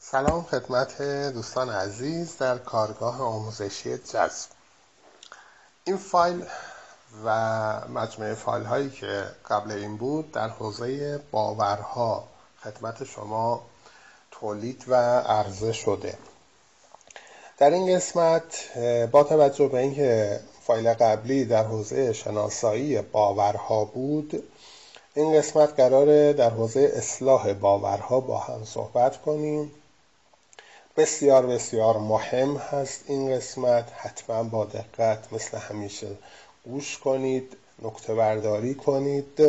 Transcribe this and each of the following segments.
سلام خدمت دوستان عزیز در کارگاه آموزشی جذب. این فایل و مجموعه فایل هایی که قبل این بود در حوزه باورها خدمت شما تولید و عرضه شده. در این قسمت با توجه به اینکه فایل قبلی در حوزه شناسایی باورها بود این قسمت قراره در حوزه اصلاح باورها با هم صحبت کنیم. بسیار بسیار مهم هست این قسمت. حتما با دقت مثل همیشه گوش کنید نکته برداری کنید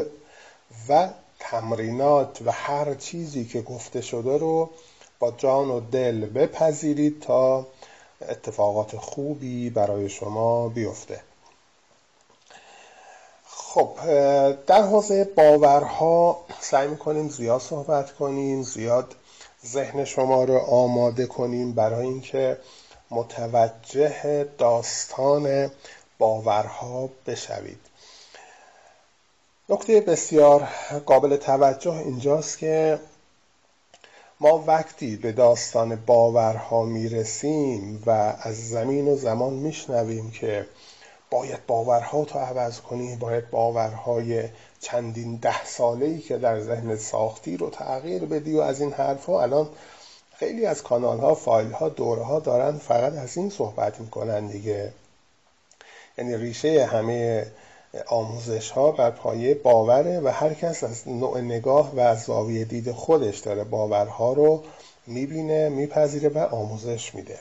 و تمرینات و هر چیزی که گفته شده رو با جان و دل بپذیرید تا اتفاقات خوبی برای شما بیفته. خب در حوزه باورها سعی می‌کنیم زیاد صحبت کنیم زیاد ذهن شما رو آماده کنیم برای اینکه متوجه داستان باورها بشوید. نکته بسیار قابل توجه اینجاست که ما وقتی به داستان باورها می‌رسیم و از زمین و زمان میشنویم که باید باورها تو عوض کنی باید باورهای چندین ده ساله ای که در ذهن ساختی رو تغییر بدی و از این حرفها. الان خیلی از کانال ها فایل ها دوره ها دارن فقط از این صحبت می‌کنن دیگه. یعنی ریشه همه آموزش ها بر پایه باوره و هر کس از نوع نگاه و از زاویه دید خودش داره باورها رو می‌بینه میپذیره و آموزش میده.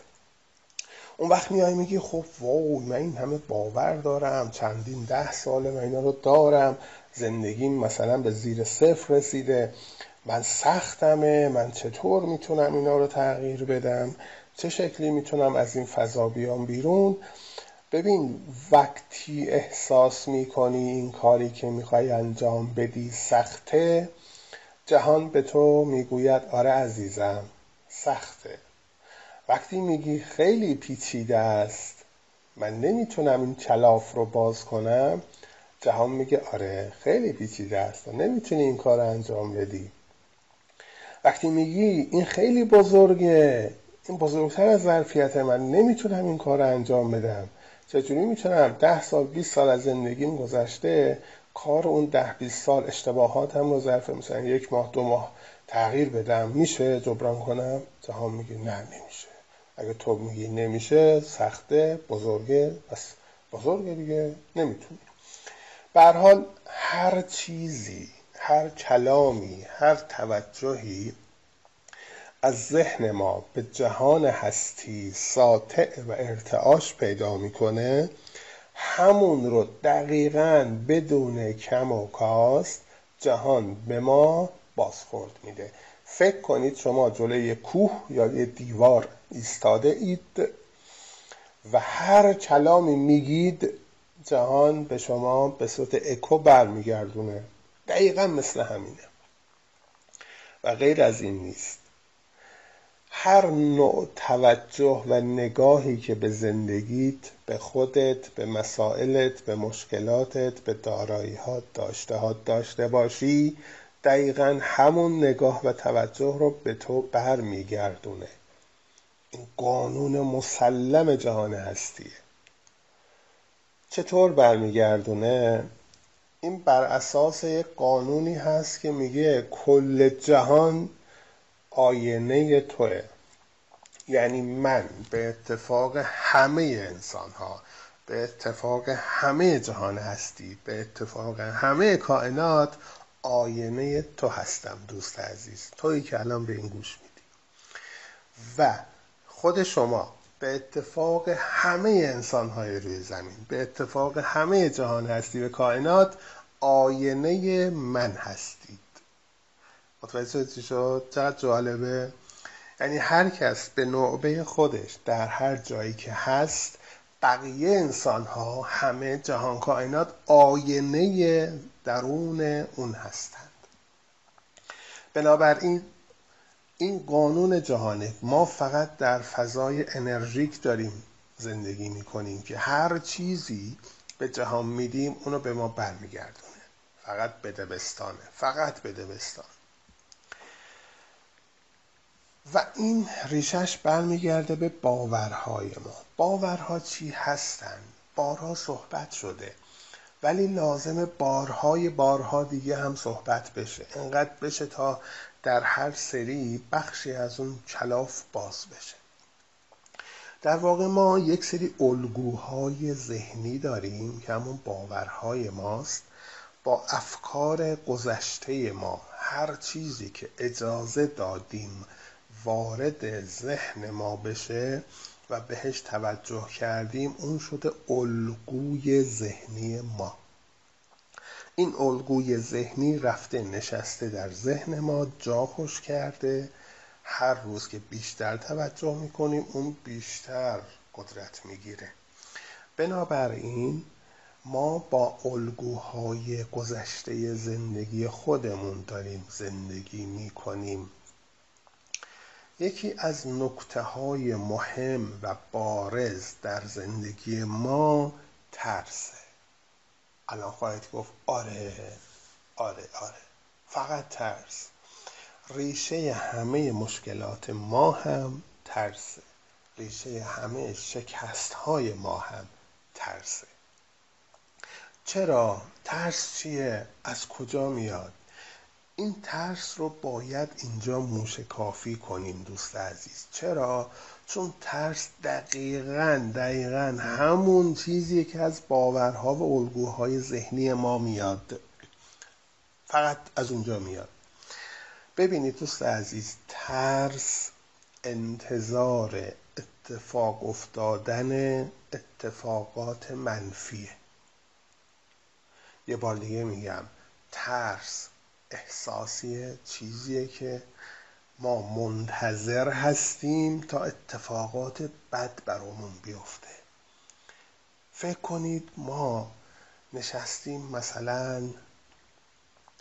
اون وقت میای میگی خب وای من این همه باور دارم چندین ده ساله من اینا رو دارم زندگیم مثلا به زیر صفر رسیده من سختمه من چطور می‌تونم اینا رو تغییر بدم؟ چه شکلی می‌تونم از این فضا بیام بیرون؟ ببین وقتی احساس می‌کنی این کاری که می‌خوای انجام بدی سخته جهان به تو می‌گوید آره عزیزم سخته. وقتی میگی خیلی پیچیده است من نمی‌تونم این کلاف رو باز کنم جهان میگه آره خیلی پیچیده است نمی‌تونی این کار انجام بدی. وقتی میگی این خیلی بزرگه این بزرگتر از ظرفیت من نمی‌تونم این کار انجام بدم. چجوری می‌تونم؟ ده سال 20 سال از زندگیم گذشته کار اون ده 20 سال اشتباهات هم رو ظرف مثلا یک ماه دو ماه تغییر بدم میشه جبران کنم؟ جهان میگه نه نمیشه. اگه تو میگی نمیشه سخته بزرگه بس بزرگه دیگه نمی‌تونی. به حال هر چیزی هر کلامی هر توجهی از ذهن ما به جهان هستی ساطع و ارتعاش پیدا می‌کنه همون رو دقیقا بدون کم و کاست جهان به ما بازخورد میده. فکر کنید شما جلوی کوه یا یه دیوار ایستاده اید و هر کلامی میگید جهان به شما به صورت اکو برمیگردونه. دقیقا مثل همینه. و غیر از این نیست. هر نوع توجه و نگاهی که به زندگیت به خودت به مسائلت به مشکلاتت به داراییات داشته داشته باشی دقیقا همون نگاه و توجه رو به تو برمیگردونه. این قانون مسلم جهان هستیه. چطور برمیگردونه؟ این بر اساس یک قانونی هست که میگه کل جهان آینه توه. یعنی من به اتفاق همه انسان ها به اتفاق همه جهان هستی به اتفاق همه کائنات آینه تو هستم دوست عزیز. تویی که الان به این گوش میدی. و خود شما به اتفاق همه انسان های روی زمین به اتفاق همه جهان هستی و کائنات آینه من هستید. متوجه چی شد؟ چقدر جالبه. یعنی هر کس به نوبه خودش در هر جایی که هست بقیه انسان ها همه جهان کائنات آینه درون اون هستند. بنابراین این قانون جهانه ما فقط در فضای انرژیک داریم زندگی می‌کنیم که هر چیزی به جهان میدیم اونو به ما برمیگردونه. فقط به دبستانه فقط به دبستان. و این ریشش برمیگرده به باورهای ما. باورها چی هستند بارها صحبت شده. ولی لازم بارهای بارها دیگه هم صحبت بشه. انقدر بشه تا در هر سری بخشی از اون کلاف باز بشه. در واقع ما یک سری الگوهای ذهنی داریم که همون باورهای ماست با افکار گذشته ما. هر چیزی که اجازه دادیم وارد ذهن ما بشه و بهش توجه کردیم اون شده الگوی ذهنی ما. این الگوی ذهنی رفته نشسته در ذهن ما جا خوش کرده. هر روز که بیشتر توجه می‌کنیم اون بیشتر قدرت می‌گیره. بنابراین ما با الگوهای گذشته زندگی خودمون داریم زندگی می‌کنیم. یکی از نکته های مهم و بارز در زندگی ما ترسه. الان خواهید گفت آره آره آره. فقط ترس. ریشه همه مشکلات ما هم ترسه. ریشه همه شکست های ما هم ترسه. چرا؟ ترس چیه؟ از کجا میاد؟ این ترس رو باید اینجا موشکافی کنیم دوست عزیز. چرا؟ چون ترس دقیقا دقیقا همون چیزیه که از باورها و الگوهای ذهنی ما میاد. فقط از اونجا میاد. ببینید دوست عزیز ترس انتظار اتفاق افتادن اتفاقات منفیه. یه بار دیگه میگم ترس احساسیه چیزیه که ما منتظر هستیم تا اتفاقات بد برامون بیفته. فکر کنید ما نشستیم مثلا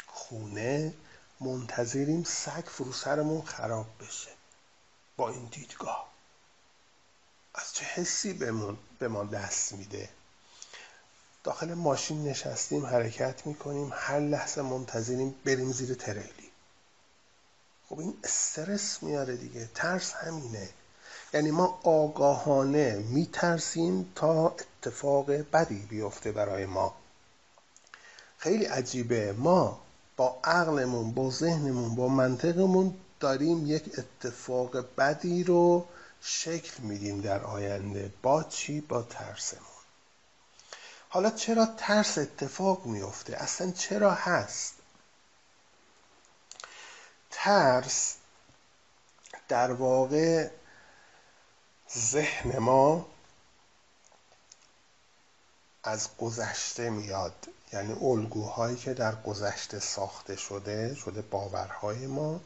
خونه منتظریم سگ فرو سرمون خراب بشه با این دیدگاه. از چه حسی به ما دست میده؟ داخل ماشین نشستیم حرکت می‌کنیم هر لحظه منتظریم بریم زیر تریلی. خب این استرس میاره دیگه ترس همینه. یعنی ما آگاهانه میترسیم تا اتفاق بدی بیفته برای ما. خیلی عجیبه ما با عقلمون با ذهنمون با منطقمون داریم یک اتفاق بدی رو شکل میدیم در آینده. با چی؟ با ترسمون حالا چرا ترس اتفاق میفته اصلا چرا هست؟ ترس در واقع ذهن ما از گذشته میاد. یعنی الگوهایی که در گذشته ساخته شده شده باورهای ما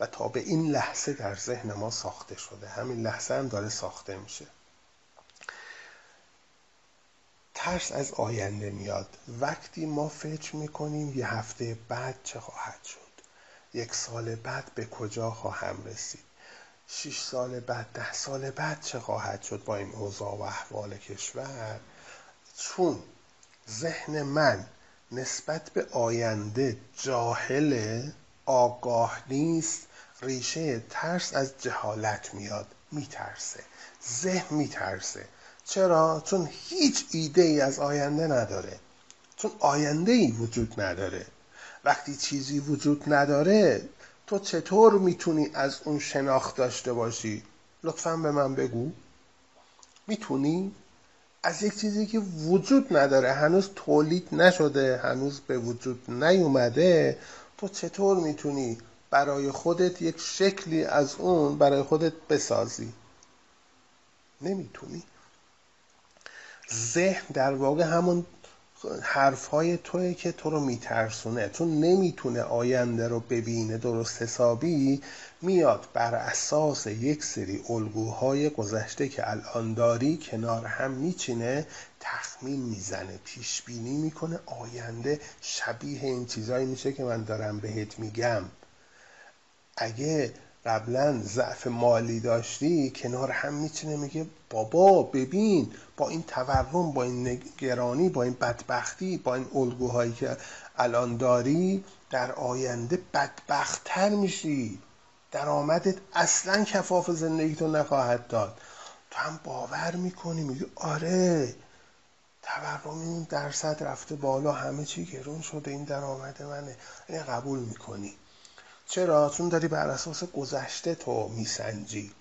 و تا به این لحظه در ذهن ما ساخته شده. همین لحظه هم داره ساخته میشه. ترس از آینده میاد. وقتی ما فکر می‌کنیم یه هفته بعد چه خواهد شد؟ یک سال بعد به کجا خواهم رسید؟ شش سال بعد ده سال بعد چه خواهد شد با این اوضاع و احوال کشور؟ چون ذهن من نسبت به آینده جاهل آگاه نیست ریشه ترس از جهالت میاد. میترسه. ذهن میترسه. چرا؟ چون هیچ ایده ای از آینده نداره چون آینده ای وجود نداره وقتی چیزی وجود نداره تو چطور می‌تونی از اون شناخت داشته باشی؟ لطفا به من بگو می‌تونی؟ از یک چیزی که وجود نداره هنوز تولید نشده هنوز به وجود نیومده تو چطور می‌تونی برای خودت یک شکلی از اون برای خودت بسازی نمی‌تونی ذهن در واقع همون حرف های توی که تو رو میترسونه. چون نمی‌تونه آینده رو ببینه درست حسابی میاد بر اساس یک سری الگوهای گذشته که الان داری کنار هم میچینه تخمین می‌زنه پیش بینی می‌کنه. آینده شبیه این چیزایی میشه که من دارم بهت میگم. اگه قبلا ضعف مالی داشتی کنار هم می‌تونه میگه بابا ببین با این تورم با این نگرانی با این بدبختی با این الگوهایی که الان داری در آینده بدبختتر میشی. درآمدت اصلا کفاف زندگی تو نخواهد داد. تو هم باور می‌کنی میگی آره تورم این درصد رفته بالا همه چی گرون شده این درآمد منه. این قبول می‌کنی. چرا؟ چون داری بر اساس گذشته تو میسنجی.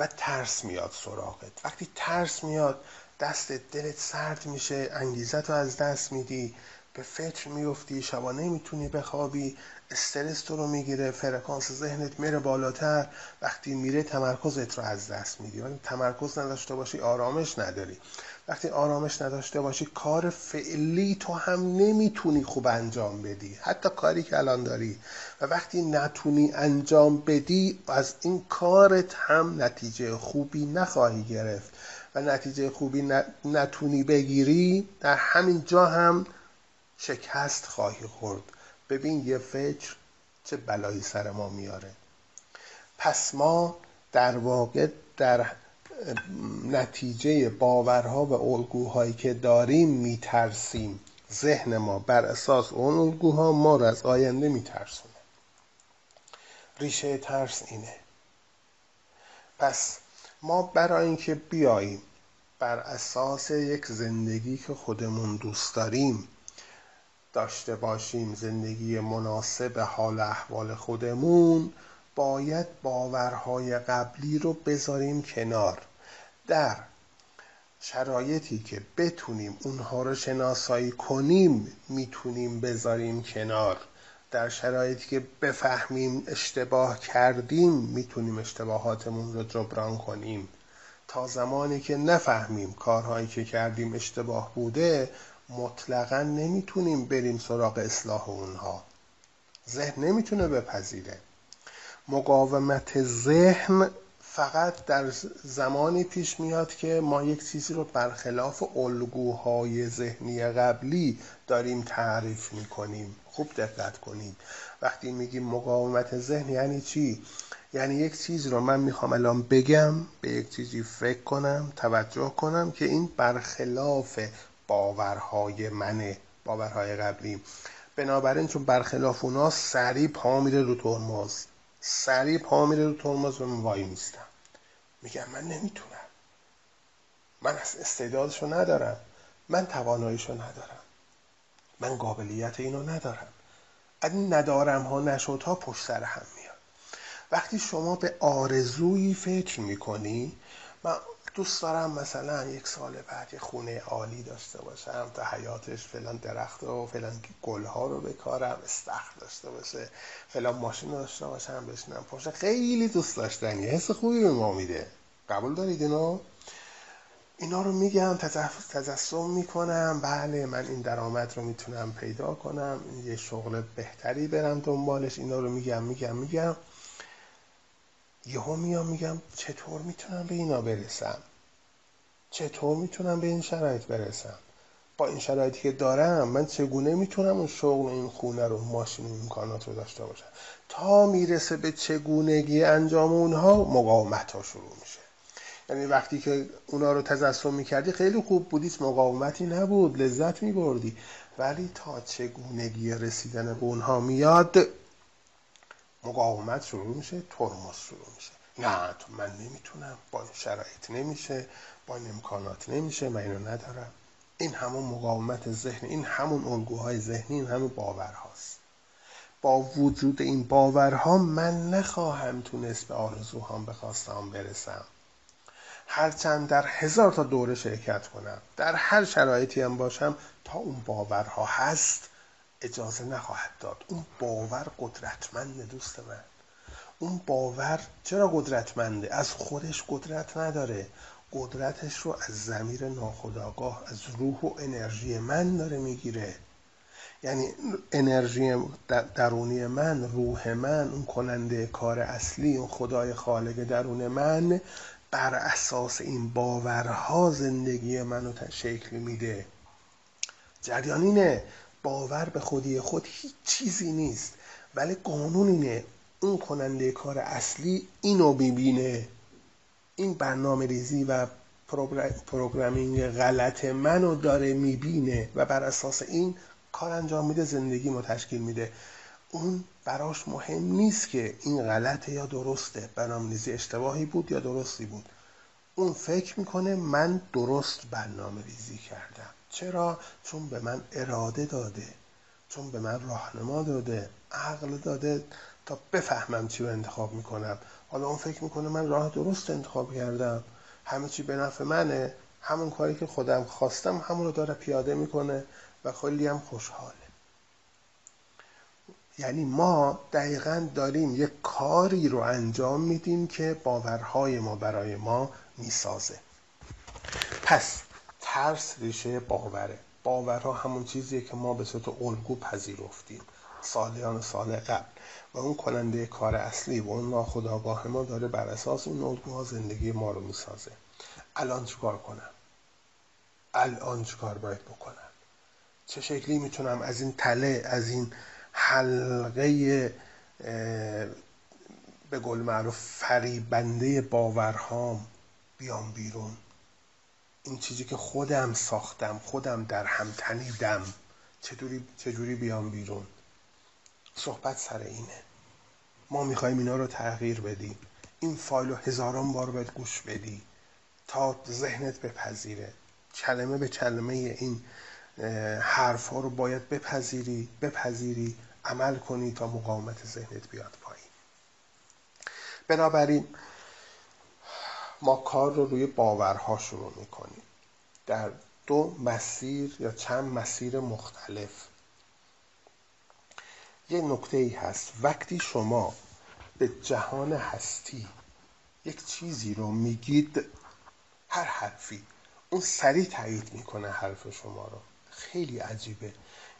و ترس میاد سراغت. وقتی ترس میاد دست دلت سرد میشه انگیزت رو از دست میدی به فکر میفتی شبا نمی‌تونی بخوابی استرس تو رو می‌گیره فرکانس ذهنت میره بالاتر وقتی میره تمرکزت رو از دست میدی. وقتی تمرکز نداشته باشی آرامش نداری. وقتی آرامش نداشته باشی کار فعلی تو هم نمی‌تونی خوب انجام بدی. حتی کاری که الان داری. و وقتی نتونی انجام بدی از این کارت هم نتیجه خوبی نخواهی گرفت. و نتیجه خوبی نتونی بگیری در همین جا هم شکست خواهی خورد. ببین یه فکر چه بلایی سر ما میاره. پس ما در واقع در نتیجه باورها و الگوهایی که داریم میترسیم. ذهن ما بر اساس اون الگوها ما رو از آینده میترسونه. ریشه ترس اینه. پس ما برای اینکه بیاییم بر اساس یک زندگی که خودمون دوست داریم داشته باشیم زندگی مناسب حال احوال خودمون باید باورهای قبلی رو بذاریم کنار. در شرایطی که بتونیم اونها رو شناسایی کنیم می‌تونیم بذاریم کنار. در شرایطی که بفهمیم اشتباه کردیم می‌تونیم اشتباهاتمون رو جبران کنیم. تا زمانی که نفهمیم کارهایی که کردیم اشتباه بوده مطلقا نمی‌تونیم بریم سراغ اصلاح اونها. ذهن نمی‌تونه بپذیره. مقاومت ذهن فقط در زمانی پیش میاد که ما یک چیزی رو برخلاف الگوهای ذهنی قبلی داریم تعریف می‌کنیم. خوب دقت کنید. وقتی میگیم مقاومت ذهن یعنی چی؟ یعنی یک چیز رو من می‌خوام الان بگم به یک چیزی فکر کنم توجه کنم که این برخلاف باورهای منه باورهای قبلی. بنابراین چون برخلاف اونا سریع پا میره رو ترمز. سریع پا میره رو ترمز و من وای میستم. میگم من نمی‌تونم. من استعدادشو ندارم. من تواناییشو ندارم. من قابلیت اینو ندارم. از ندارم ها نشد ها پشت سر هم میاد. وقتی شما به آرزویی فکر می‌کنی من دوست دارم مثلا یک سال بعد یه خونه عالی داشته باشم تا حیاتش فلان درخت و فلان گل ها رو بکارم استخر داشته باشه فلان ماشین داشته باشم بشینم. پشت خیلی دوست داشتنی حس خوبی به ما میده. قبول دارید اینا اینا رو میگم تجسم می‌کنم. بله من این درآمد رو می‌تونم پیدا کنم. یه شغل بهتری برم دنبالش. اینا رو میگم میگم میگم. یهو میام میگم چطور می‌تونم به اینا برسم؟ چطور می‌تونم به این شرایط برسم؟ با این شرایطی که دارم من چگونه می‌تونم اون شغل این خونه رو ماشین و امکانات رو داشته باشم؟ تا می‌رسه به چگونگی انجام اونها مقاومت ها شروع میشه. یعنی وقتی که اونا رو تجسم می‌کردی خیلی خوب بودیش مقاومتی نبود لذت میبردی. ولی تا چگونگی رسیدن به اونها میاد مقاومت شروع میشه ترمز شروع میشه. نه تو من نمی‌تونم با این شرایط نمیشه. با امکانات نمیشه من اینو ندارم. این همون مقاومت ذهنی این همون الگوهای ذهنی این همون باورهاست. با وجود این باورها من نخواهم تونست به آرزوهام به خواستم برسم. هرچند در هزار تا دوره شرکت کنم در هر شرایطی هم باشم تا اون باورها هست اجازه نخواهد داد. اون باور قدرتمند دوست من. اون باور چرا قدرتمنده؟ از خودش قدرت نداره. قدرتش رو از زمیر ناخداگاه از روح و انرژی من داره می‌گیره. یعنی انرژی درونی من روح من اون کننده کار اصلی اون خدای خالق درون من بر اساس این باورها زندگی منو شکل میده. جریان اینه باور به خودی خود هیچ چیزی نیست. ولی قانون اینه اون کننده کار اصلی اینو ببینه این برنامه ریزی و پروگرامینگ غلط منو داره می‌بینه و بر اساس این کار انجام میده زندگی ما تشکیل میده. اون براش مهم نیست که این غلطه یا درسته. برنامه‌ریزی اشتباهی بود یا درستی بود. اون فکر می‌کنه من درست برنامه ریزی کردم. چرا؟ چون به من اراده داده. چون به من راهنما داده. عقل داده تا بفهمم چی رو انتخاب می‌کنم. حالا اون فکر می‌کنه من راه درست انتخاب کردم. همه چی به نفع منه. همون کاری که خودم خواستم همون رو داره پیاده می‌کنه و خیلی هم خوشحاله. یعنی ما دقیقا داریم یک کاری رو انجام میدیم که باورهای ما برای ما می‌سازه. پس ترس ریشه باوره. باورها همون چیزیه که ما به صورت الگو پذیرفتیم. سالیان سال قبل و اون کننده کار اصلی و اون ناخداگاه ما داره بر اساس اون الگوها زندگی ما رو می‌سازه. الان چیکار کنم؟ الان چیکار باید بکنم؟ چه شکلی می‌تونم از این تله از این حلقه به گل معروف فریبنده باورهام بیام بیرون؟ این چیزی که خودم ساختم خودم در هم تنیدم چطوری چجوری بیام بیرون؟ صحبت سر اینه. ما می‌خوایم اینا رو تغییر بدیم. این فایل رو هزاران بار باید گوش بدی تا ذهنت بپذیره. کلمه به کلمه این حرف ها رو باید بپذیری بپذیری عمل کنی تا مقاومت ذهنت بیاد پایین. بنابراین ما کار رو روی باورها شروع می‌کنیم. در دو مسیر یا چند مسیر مختلف یه نکته ای هست. وقتی شما به جهان هستی یک چیزی رو میگید هر حرفی اون سریع تایید می‌کنه حرف شما رو. خیلی عجیبه.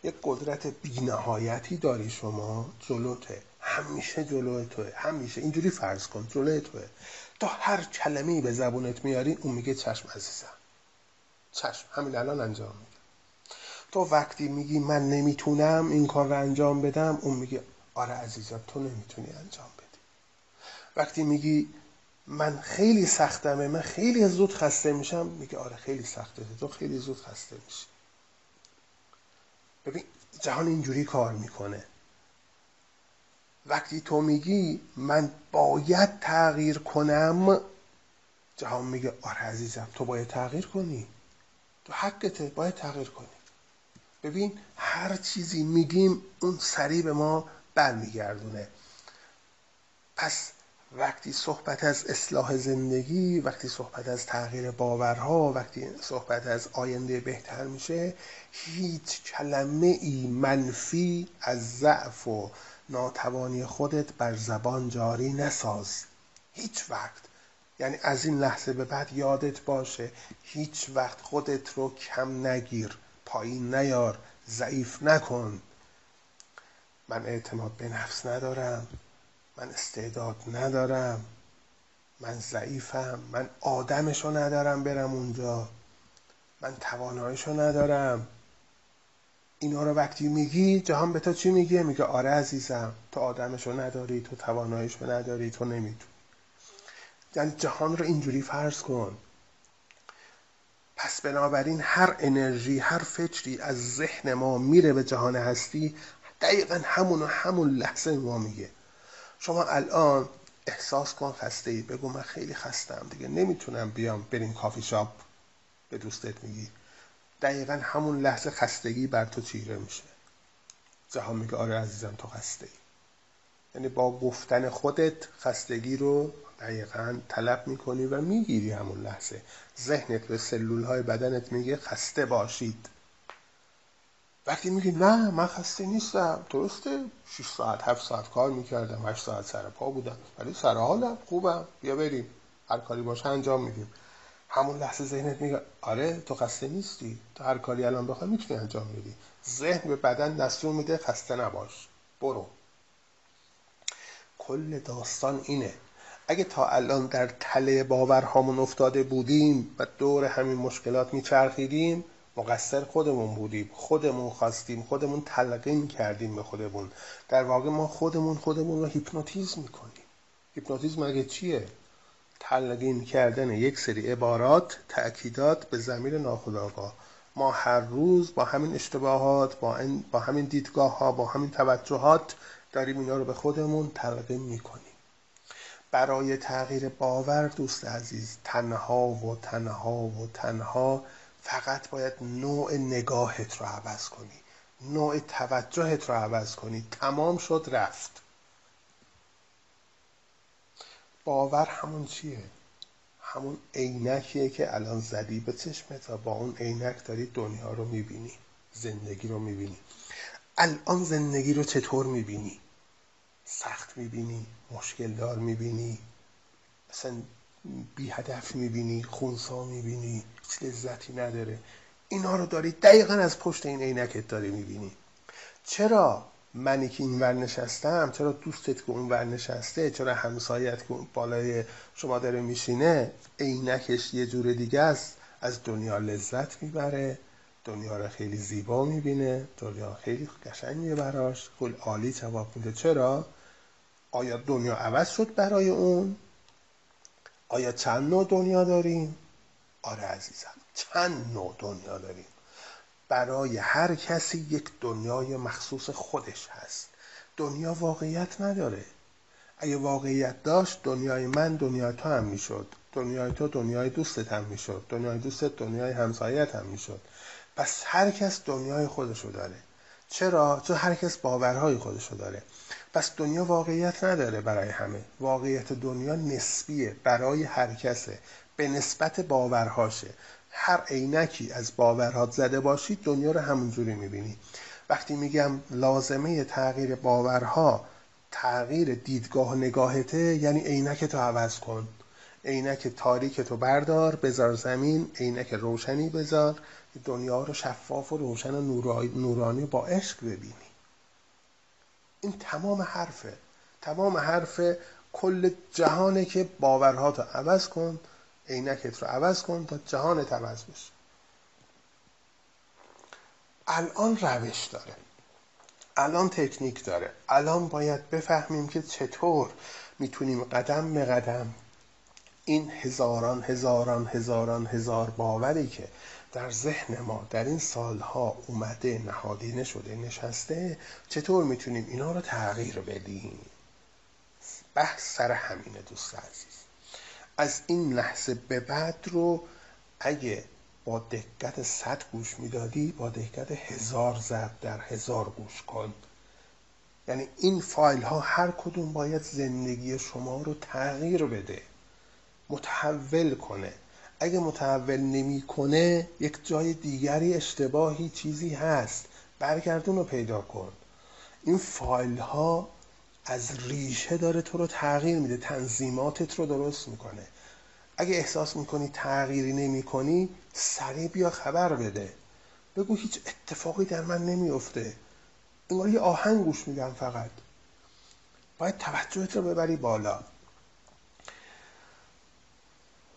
یک قدرت بینهایتی داری شما جلوته همیشه جلو توه. همیشه. اینجوری فرض کن جلو توه. تا هر کلمه به زبونت میاری اون میگه چشم عزیزم. چشم. همین الان انجام تو وقتی میگی من نمی‌تونم این کار رو انجام بدم اون میگه آره عزیزم تو نمی‌تونی انجام بدی. وقتی میگی من خیلی سختمه من خیلی زود خسته میشم میگه آره خیلی سخته تو خیلی زود خسته میشی. ببین جهان اینجوری کار می‌کنه. وقتی تو میگی من باید تغییر کنم جهان میگه آره عزیزم تو باید تغییر کنی. تو حقته باید تغییر کنی. ببین هر چیزی میگیم اون سریع به ما برمیگردونه. پس وقتی صحبت از اصلاح زندگی وقتی صحبت از تغییر باورها وقتی صحبت از آینده بهتر میشه هیچ کلمه ای منفی از ضعف و ناتوانی خودت بر زبان جاری نساز. هیچ وقت. یعنی از این لحظه به بعد یادت باشه هیچ وقت خودت رو کم نگیر. پایین نیار ضعیف نکن. من اعتماد به نفس ندارم من استعداد ندارم من ضعیفم من آدمشو ندارم برم اونجا من تواناییشو ندارم. اینا رو وقتی میگی جهان به تو چی میگه؟ میگه آره عزیزم تو آدمشو نداری تو تواناییشو نداری تو نمی‌تونی. یعنی جهان رو اینجوری فرض کن. پس بنابراین هر انرژی هر فکری از ذهن ما میره به جهان هستی دقیقا همون و همون لحظه ما میگه. شما الان احساس کن خسته ای بگو من خیلی خستم دیگه نمی‌تونم بیام بریم کافی شاپ. به دوستت میگی. دقیقا همون لحظه خستگی بر تو چیره میشه. جهان میگه آره عزیزم تو خسته ای. یعنی با گفتن خودت خستگی رو دقیقا طلب می‌کنی و می‌گیری همون لحظه. ذهنت به سلول های بدنت میگه خسته باشید. وقتی میگی نه من خسته نیستم. درسته. 6 ساعت 7 ساعت کار می‌کردم 8 ساعت سر پا بودم. ولی سر حالم خوبم. بیا بریم. هر کاری باشه انجام میدیم. همون لحظه ذهنت میگه آره تو خسته نیستی. تو هر کاری الان بخوای می‌تونی انجام بدی. ذهن به بدن دستور میده خسته نباش. برو. کل داستان اینه. اگه تا الان در تله باورهامون افتاده بودیم و دور همین مشکلات میچرخیدیم مقصر خودمون بودیم. خودمون خواستیم خودمون تلقین کردیم به خودمون. در واقع ما خودمون خودمون رو هیپنوتیزم می‌کنیم. هیپنوتیزم اگه چیه؟ تلقین کردن یک سری عبارات تأکیدات به زمین ناخودآگاه. ما هر روز با همین اشتباهات با, با همین دیدگاه ها با همین توجهات داریم اینا رو به خودمون تلقیم می‌کنیم. برای تغییر باور دوست عزیز تنها و تنها و تنها فقط باید نوع نگاهت رو عوض کنی. نوع توجهت رو عوض کنی. تمام شد رفت. باور همون چیه؟ همون عینکیه که الان زدی به چشمت و با اون عینک داری دنیا رو می‌بینی زندگی رو می‌بینی. الان زندگی رو چطور می‌بینی؟ سخت می‌بینی. مشکل دار می‌بینی. اصلا بی هدف می‌بینی خونسا می‌بینی هیچ لذتی نداره. اینا رو داری دقیقا از پشت این عینکت داری می‌بینی. چرا منی که اینور نشستم چرا دوستت که اونور نشسته چرا همسایت که بالای شما داره میشینه عینکش یه جور دیگه است. از دنیا لذت می‌بره دنیا رو خیلی زیبا می‌بینه دنیا خیلی قشنگه براش خیلی عالی جواب میده. چرا؟ آیا دنیا عوض شد برای اون؟ آیا چند نوع دنیا داریم؟ آره عزیزم چند نوع دنیا داریم. برای هر کسی یک دنیای مخصوص خودش هست. دنیا واقعیت نداره. اگه واقعیت داشت دنیای من دنیای تو هم می‌شد. دنیای تو دنیای دوستت هم می‌شد. دنیای دوستت دنیای همسایت هم می‌شد. پس هر کس دنیای خودشو داره. چرا؟ چون هر کس باورهای خودشو داره. پس دنیا واقعیت نداره برای همه. واقعیت دنیا نسبیه برای هر کسه. به نسبت باورهاشه. هر عینکی از باورهات زده باشی دنیا رو همونجوری می‌بینی. وقتی میگم لازمه تغییر باورها تغییر دیدگاه و نگاهته یعنی عینک تو عوض کن. عینک تاریک تو بردار بذار زمین. عینک روشنی بذار. دنیا رو شفاف و روشن و نورانی با عشق ببینی. این تمام حرفه. تمام حرف کل جهانه که باورها تو عوض کن عینکت رو عوض کن تا جهانت عوض بشه. الان روش داره. الان تکنیک داره. الان باید بفهمیم که چطور می‌تونیم قدم به قدم این هزاران هزاران هزاران هزار باوری که در ذهن ما در این سالها اومده نهادینه شده نشسته چطور می‌تونیم اینا رو تغییر بدیم؟ بحث سر همینه دوست عزیز. از این لحظه به بعد رو اگه با دقت صد گوش می‌دادی با دقت هزار ضرب در هزار گوش کن. یعنی این فایل ها هر کدوم باید زندگی شما رو تغییر بده. متحول کنه. اگه متحول نمی‌کنه یک جای دیگری اشتباهی چیزی هست. برگردون رو پیدا کن. این فایل ها از ریشه داره تو رو تغییر میده. تنظیماتت رو درست می‌کنه. اگه احساس می‌کنی تغییری نمی‌کنی سریع بیا خبر بده. بگو هیچ اتفاقی در من نمیفته انگار یه آهنگ گوش میدم فقط. باید توجهت رو ببری بالا.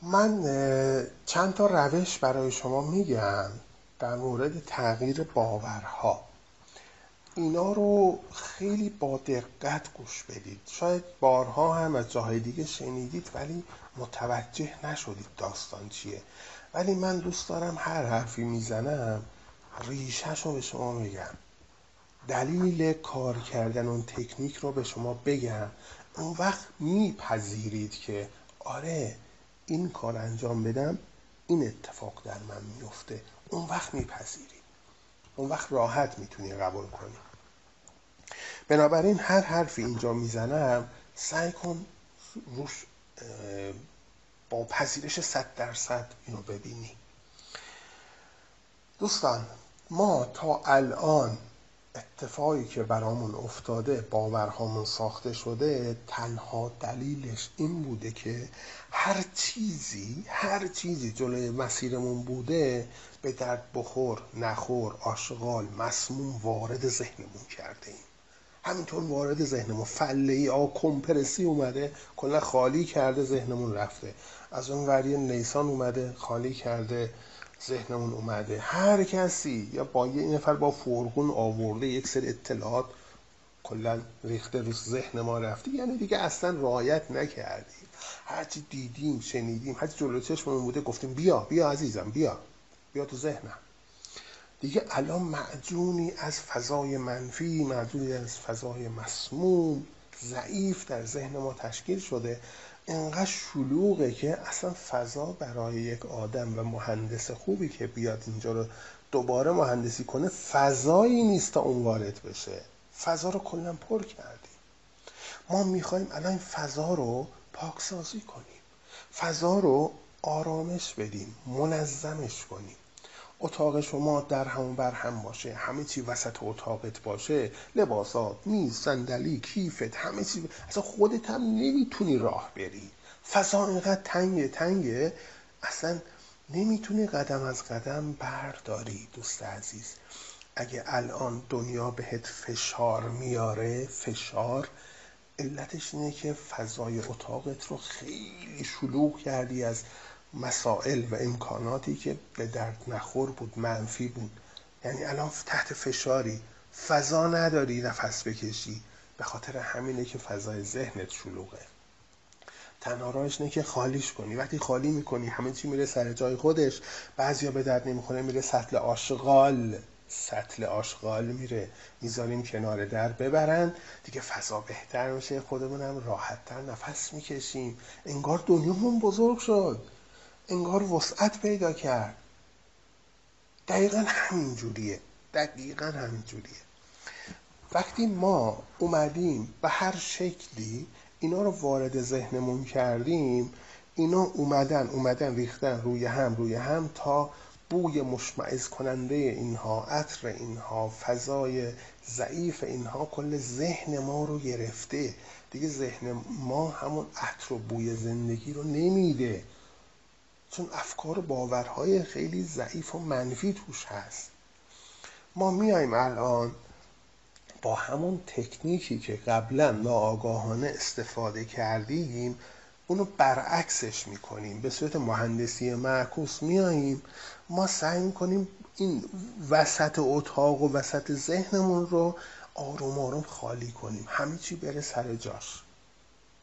من چند تا روش برای شما میگم در مورد تغییر باورها. اینا رو خیلی با دقت گوش بدید. شاید بارها هم از جاهای دیگه شنیدید ولی متوجه نشدید داستان چیه. ولی من دوست دارم هر حرفی می‌زنم ریشهش رو به شما میگم. دلیل کار کردن اون تکنیک رو به شما بگم. اون وقت میپذیرید که آره این کار انجام بدم این اتفاق در من میفته اون وقت میپذیری. اون وقت راحت می‌تونی قبول کنی. بنابراین هر حرفی اینجا می‌زنم سعی کن روش با پذیرش صد درصد اینو ببینی. دوستان ما تا الان اتفاقی که برامون افتاده باورهامون ساخته شده تنها دلیلش این بوده که هر چیزی هر چیزی جلوی مسیرمون بوده به درد بخور نخور آشغال مسموم وارد ذهنمون کرده ایم همینطور وارد ذهنمون فله ای آ کمپرسی اومده کلا خالی کرده ذهنمون رفته. از اون وری نیسان اومده خالی کرده. ذهنمون اومده. هر کسی یا با یه نفر با فرغون آورده یک سری اطلاعات کلا ریخته رو ذهن ما رفته. یعنی دیگه اصلا رعایت نکردیم. هرچی دیدیم شنیدیم هرچی جلو چشممون بوده گفتیم بیا بیا عزیزم بیا. بیا تو ذهنم. دیگه الان معجونی از فضای منفی معجونی از فضای مسموم ضعیف در ذهن ما تشکیل شده. انقدر شلوغه که اصلا فضا برای یک آدم و مهندس خوبی که بیاد اینجا رو دوباره مهندسی کنه فضایی نیست تا اون وارد بشه. فضا رو کلا پر کردیم. ما می‌خوایم الان فضا رو پاکسازی کنیم. فضا رو آرامش بدیم منظمش کنیم. اتاق شما در هم بر هم باشه همه چی وسط اتاقت باشه لباسات میز صندلی کیفت همه چی. اصلا خودت هم نمی‌تونی راه بری. فضا اینقدر تنگه تنگه. اصلا نمی‌تونی قدم از قدم برداری دوست عزیز. اگه الان دنیا بهت فشار میاره فشار علتش اینه که فضای اتاقت رو خیلی شلوغ کردی از مسائل و امکاناتی که به درد نخور بود منفی بود. یعنی الان تحت فشاری. فضا نداری نفس بکشی. به خاطر همینه که فضای ذهنت شلوغه. تنها راهش اینه که خالیش کنی. وقتی خالی می‌کنی همه چی میره سر جای خودش. بعضیا به درد نمی‌خوره میره سطل آشغال. سطل آشغال میره. می‌ذاریم کنار در ببرن. دیگه فضا بهتر میشه. خودمونم راحتتر نفس می‌کشیم. انگار دنیامون بزرگ شد. انگار وسعت پیدا کرد. دقیقا همین جوریه. دقیقا همین جوریه. وقتی ما اومدیم به هر شکلی اینا رو وارد ذهنمون کردیم اینا اومدن اومدن ریختن روی هم روی هم تا بوی مشمعز کننده اینها عطر اینها فضای ضعیف اینها کل ذهن ما رو گرفته. دیگه ذهن ما همون عطر و بوی زندگی رو نمیده. چون افکار و باورهای خیلی ضعیف و منفی توش هست. ما میایم الان با همون تکنیکی که قبلا ناآگاهانه استفاده کردیم اونو برعکسش می‌کنیم. به صورت مهندسی معکوس میاییم ما سعی می‌کنیم این وسط اتاق و وسط ذهنمون رو آروم آروم خالی کنیم. همه چی بره سر جاش.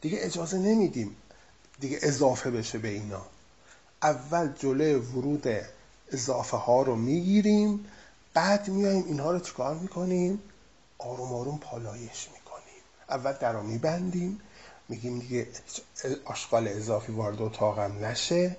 دیگه اجازه نمیدیم دیگه اضافه بشه به اینا. اول جلوی ورود اضافه ها رو می‌گیریم بعد میایم اینها رو چیکار می‌کنیم؟ آروم آروم پالایش می‌کنیم. اول در رو میبندیم میگیم دیگه آشغال اضافی وارد اتاقم نشه.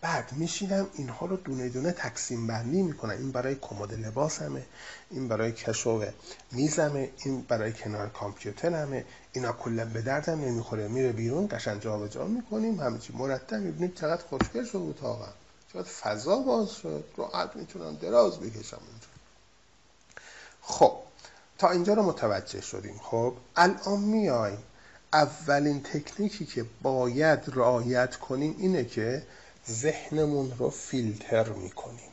بعد میشینم اینها رو دونه دونه تقسیم بندی می‌کنم. این برای کمد لباسمه این برای کشو میزمه این برای کنار کامپیوترمه اینا کلا به دردم نمی‌خوره. میره بیرون قشنگ جابجا می‌کنیم همه چی مرتب می‌بینیم چقدر خوشگل شد اتاقم چقدر فضا باز شد. راحت می‌تونم دراز بکشم اونجا. خب تا اینجا رو متوجه شدیم. خب الان میایم. اولین تکنیکی که باید رعایت کنیم اینه که ذهنمون رو فیلتر می‌کنیم.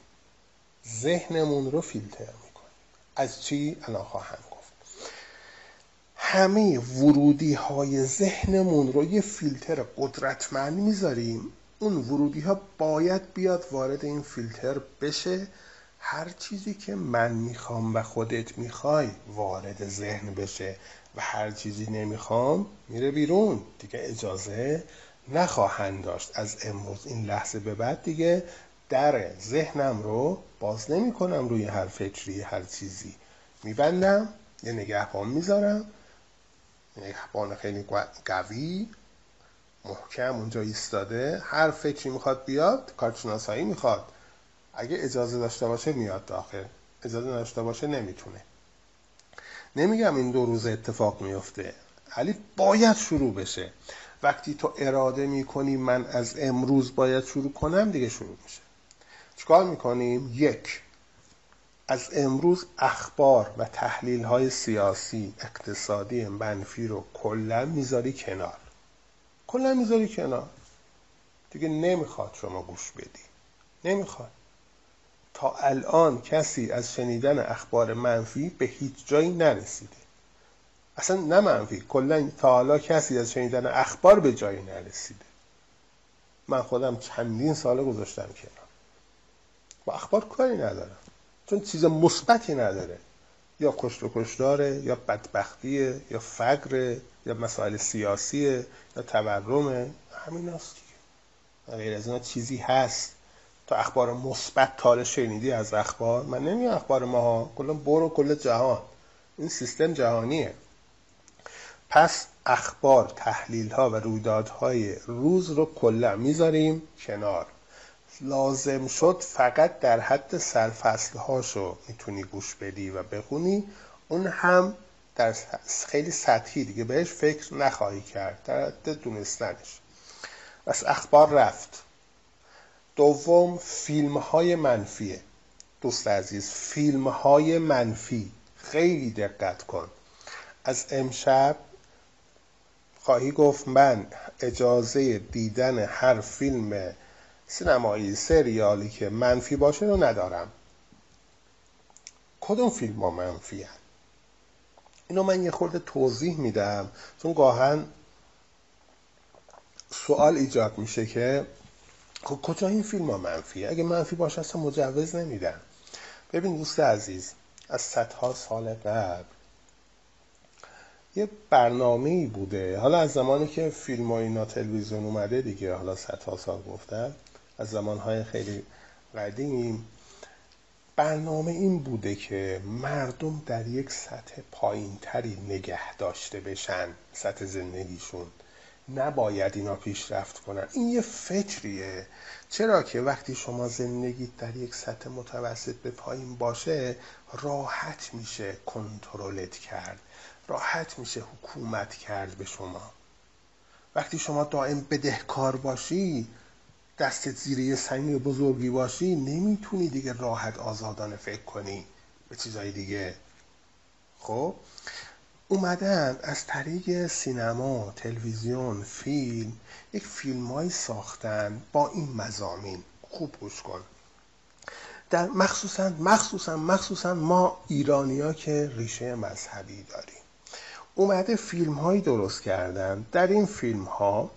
ذهنمون رو فیلتر می‌کنیم. از چی الان خواهم همه ورودی های ذهنمون رو یه فیلتر قدرتمند می‌ذاریم. اون ورودی ها باید بیاد وارد این فیلتر بشه. هر چیزی که من می‌خوام و خودت می‌خوای وارد ذهن بشه و هر چیزی نمی‌خوام میره بیرون. دیگه اجازه نخواهند داشت. از امروز این لحظه به بعد دیگه در ذهنم رو باز نمی کنم روی هر فکری هر چیزی. میبندم یه نگهبان می‌ذارم. نگهبان خیلی قوی محکم اونجا ایستاده. هر فکری می‌خواد بیاد کارشناسایی می‌خواد. اگه اجازه داشته باشه میاد داخل. اجازه داشته باشه نمی‌تونه. نمیگم این دو روز اتفاق میفته ولی باید شروع بشه. وقتی تو اراده می‌کنی من از امروز باید شروع کنم دیگه شروع میشه. چیکار می‌کنیم؟ یک از امروز اخبار و تحلیل های سیاسی اقتصادی منفی رو کلا می‌ذاری کنار. کلا می‌ذاری کنار. دیگه نمی‌خواد شما گوش بدی. نمی‌خواد. تا الان کسی از شنیدن اخبار منفی به هیچ جایی نرسیده. اصلا نه منفی کلا تا حالا کسی از شنیدن اخبار به جایی نرسیده. من خودم چندین سال گذاشتم کنار. با اخبار کاری ندارم. چون چیز مثبتی نداره. یا کشت و کشداره یا بدبختیه یا فقره یا مسائل سیاسیه یا تورمه. همین هست دیگه. غیر از اینا چیزی هست. تا اخبار مثبت تاله شنیدی از اخبار؟ من نمیگم اخبار ما کلا برو کل جهان. این سیستم جهانیه. پس اخبار تحلیل ها و رویدادهای روز رو کلا می‌ذاریم کنار. لازم شد فقط در حد سرفصل هاشو می‌تونی گوش بدی و بخونی. اون هم در خیلی سطحی دیگه بهش فکر نخواهی کرد در حد دونستنش. پس اخبار رفت. دوم فیلم های منفیه دوست عزیز فیلم های منفی. خیلی دقت کن. از امشب خواهی گفت من اجازه دیدن هر فیلم سینمایی سریالی که منفی باشه رو ندارم. کدوم فیلم ها منفی هست؟ اینو من یه خورده توضیح میدم چون گاهن سوال ایجاد میشه که خب کجا این فیلم ها منفیه؟ اگه منفی باشه اصلا مجوز نمیدن ببین دوست عزیز از صدها سال قبل یه برنامه بوده. حالا از زمانی که فیلم ها اینا تلویزیون اومده دیگه حالا صدها سال گفتم از زمانهای خیلی قدیم. برنامه این بوده که مردم در یک سطح پایینتری نگه داشته بشن سطح زندگیشون. نباید اینا پیشرفت کنن. این یه فکریه. چرا که وقتی شما زندگی در یک سطح متوسط به پایین باشه راحت میشه کنترلت کرد. راحت میشه حکومت کرد به شما. وقتی شما دائم بدهکار باشی دستت زیر یه سنگ بزرگی باشی نمی‌تونی دیگه راحت آزادانه فکر کنی به چیزای دیگه. خب؟ اومدن از طریق سینما، تلویزیون، فیلم یک فیلمایی ساختن با این مزامین خوب گوش کن. در مخصوصا مخصوصا مخصوصا ما ایرانیا که ریشه مذهبی داریم. اومده فیلم هایی درست کردن. در این فیلم ها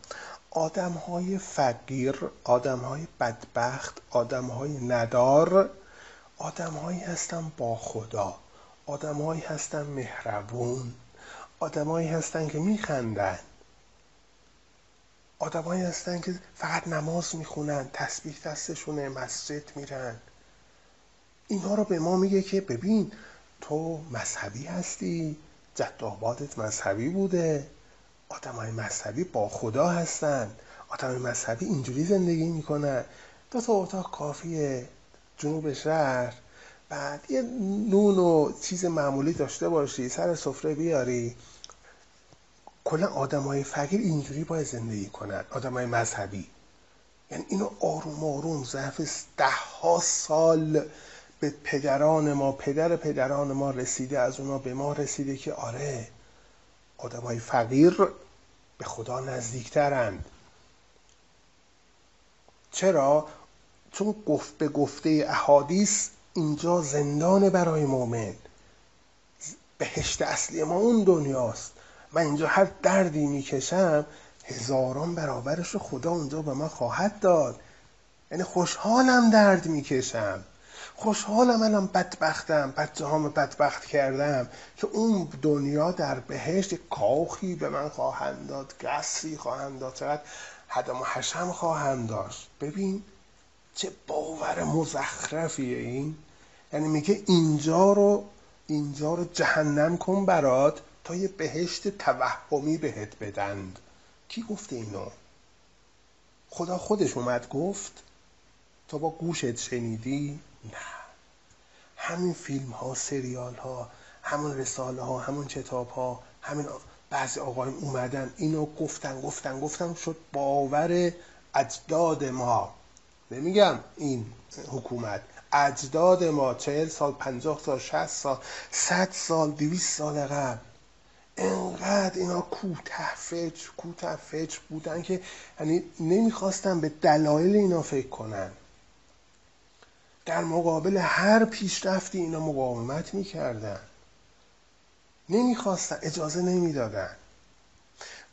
آدم های فقیر آدم های بدبخت آدم های ندار آدم هایی هستن با خدا آدم هایی هستن مهربون آدم هایی هستن که میخندن آدم هایی هستن که فقط نماز می‌خونن تسبیح دستشونه مسجد میرن. اینها رو به ما میگه که ببین تو مذهبی هستی جد مذهبی بوده. آدم های مذهبی با خدا هستن. آدم های مذهبی اینجوری زندگی می‌کنن. دو تا اتاق کافیه جنوب شهر. بعد یه نون و چیز معمولی داشته باشی سر سفره بیاری. کلا آدم های فقیر اینجوری باید زندگی کنن آدم های مذهبی. یعنی اینو آروم آروم ظرف ده ها سال به پدران ما پدر پدران ما رسیده از اونا به ما رسیده که آره آدم های فقیر به خدا نزدیکترند چرا؟ چون گفت به گفته احادیث اینجا زندان برای مؤمن بهشت اصلی ما اون دنیاست. من اینجا هر دردی می‌کشم هزاران برابرش رو خدا اونجا به من خواهد داد. یعنی خوشحالم درد می‌کشم. خوشحالم الان بدبختم بچه هامو بدبخت کردم که اون دنیا در بهشت کاخی به من خواهند داد قصری خواهند داد چقدر حدم و حشم خواهند داشت. ببین چه باور مزخرفیه این. یعنی میگه اینجا رو اینجا رو جهنم کن برات تا یه بهشت توهمی بهت بدند. کی گفته اینو؟ خدا خودش اومد گفت تا با گوشت شنیدی؟ نه. همین فیلم ها سریال ها همون رساله ها همون کتاب ها همین بعضی آقایون اومدن اینو گفتن گفتن گفتن شد باور اجداد ما. نمیگم این حکومت اجداد ما چهل سال پنجاه سال شست سال صد سال دویست سال قبل. انقدر اینا کوته فکر کوته فکر بودن که یعنی نمی‌خواستن به دلایل اینا فکر کنن. در مقابل هر پیشرفتی اینا مقاومت می‌کردن. نمی‌خواستن اجازه نمی‌دادن.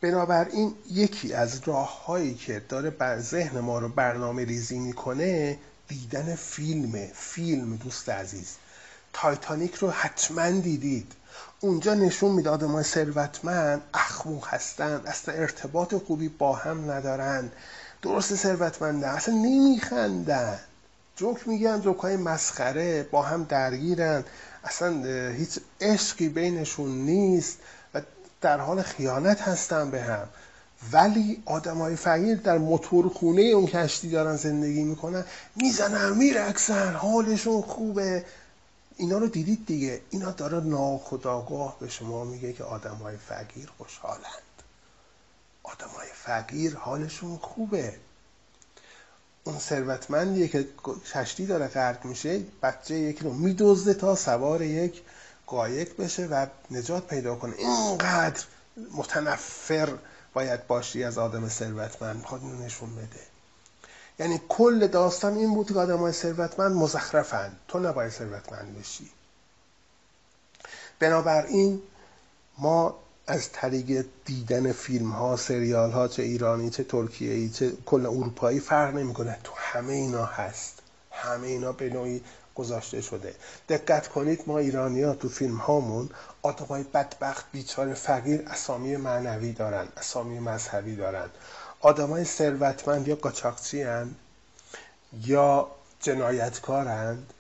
بنابراین یکی از راههایی که داره بر ذهن ما رو برنامه ریزی می‌کنه دیدن فیلم فیلم دوست عزیز. تایتانیک رو حتما دیدید. اونجا نشون میده آدمای ثروتمند اخمو هستن اصلا ارتباط خوبی با هم ندارن. درست ثروتمنده اصلا نمیخندن. جوک میگن جوک های مسخره با هم درگیرن. اصلا هیچ عشقی بینشون نیست و در حال خیانت هستن به هم. ولی آدم های فقیر در موتورخونه اون کشتی دارن زندگی می‌کنن. می‌زنن میرقصن حالشون خوبه. اینا رو دیدید دیگه. اینا داره ناخداگاه به شما میگه که آدم های فقیر خوشحالند. آدم های فقیر حالشون خوبه. اون ثروتمندیه که کشتی داره غرق میشه بچه یکی رو میدزده تا سوار یک قایق بشه و نجات پیدا کنه. اینقدر متنفر باید باشی از آدم ثروتمند. می‌خواد نشون بده. یعنی کل داستان این بود که آدم های ثروتمند مزخرفند تو نباید ثروتمند بشی. بنابراین ما از طریق دیدن فیلم ها سریال ها چه ایرانی چه ترکیه ای چه کل اروپایی فرق نمی‌کنه. تو همه اینا هست. همه اینا به نوعی گذاشته شده. دقت کنید ما ایرانی ها تو فیلم هامون آدم های بدبخت بیچاره فقیر اسامی معنوی دارن اسامی مذهبی دارن. آدم های ثروتمند یا قاچاقچی یا جنایتکارند.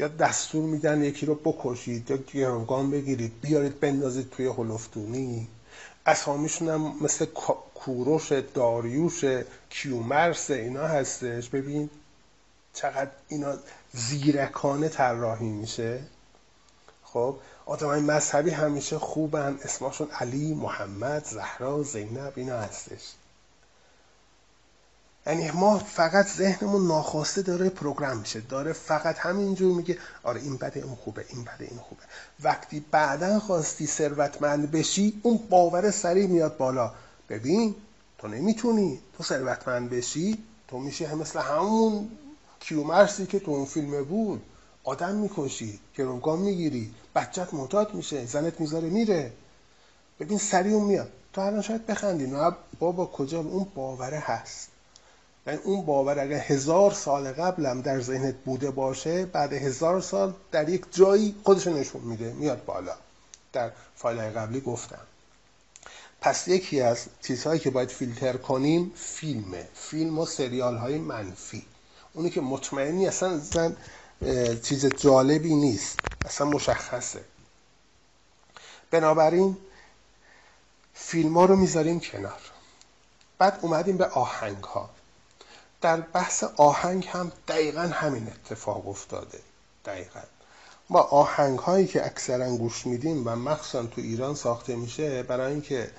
یا دستور میدن یکی رو بکشید یا گروگان بگیرید بیارید بندازید توی هلفتونی اسامیشون هم مثل کوروش داریوش کیومرس اینا هستش. ببین چقدر اینا زیرکانه طراحی میشه. خب آدمای مذهبی همیشه خوبن. اسمشون علی محمد زهرا زینب اینا هستش. یعنی ما فقط ذهنمون ناخواسته داره پروگرام میشه. داره فقط همینجور میگه آره این بده اون خوبه این بده این خوبه. وقتی بعدا خواستی ثروتمند بشی اون باور سریع میاد بالا. ببین تو نمی‌تونی تو ثروتمند بشی تو میشه مثل همون کیومرسی که تو اون فیلم بود. آدم می‌کشی گروگان می‌گیری بچت معتاد میشه زنت می‌ذاره میره. ببین سریع اون میاد. تو الان شاید بخندی نه بابا کجا؟ اون باوره هست. یعنی اون باور اگر هزار سال قبلم در ذهنت بوده باشه بعد هزار سال در یک جایی خودش نشون میده میاد بالا. در فایل قبلی گفتم. پس یکی از چیزهایی که باید فیلتر کنیم فیلمه. فیلم و سریال های منفی. اونی که مطمئنی اصلا چیز جالبی نیست. اصلا مشخصه. بنابراین فیلم ها رو می‌ذاریم کنار. بعد اومدیم به آهنگ ها در بحث آهنگ هم دقیقا همین اتفاق افتاده. دقیقا. ما آهنگ هایی که اکثرا گوش میدیم و مخصوصا تو ایران ساخته میشه برای اینکه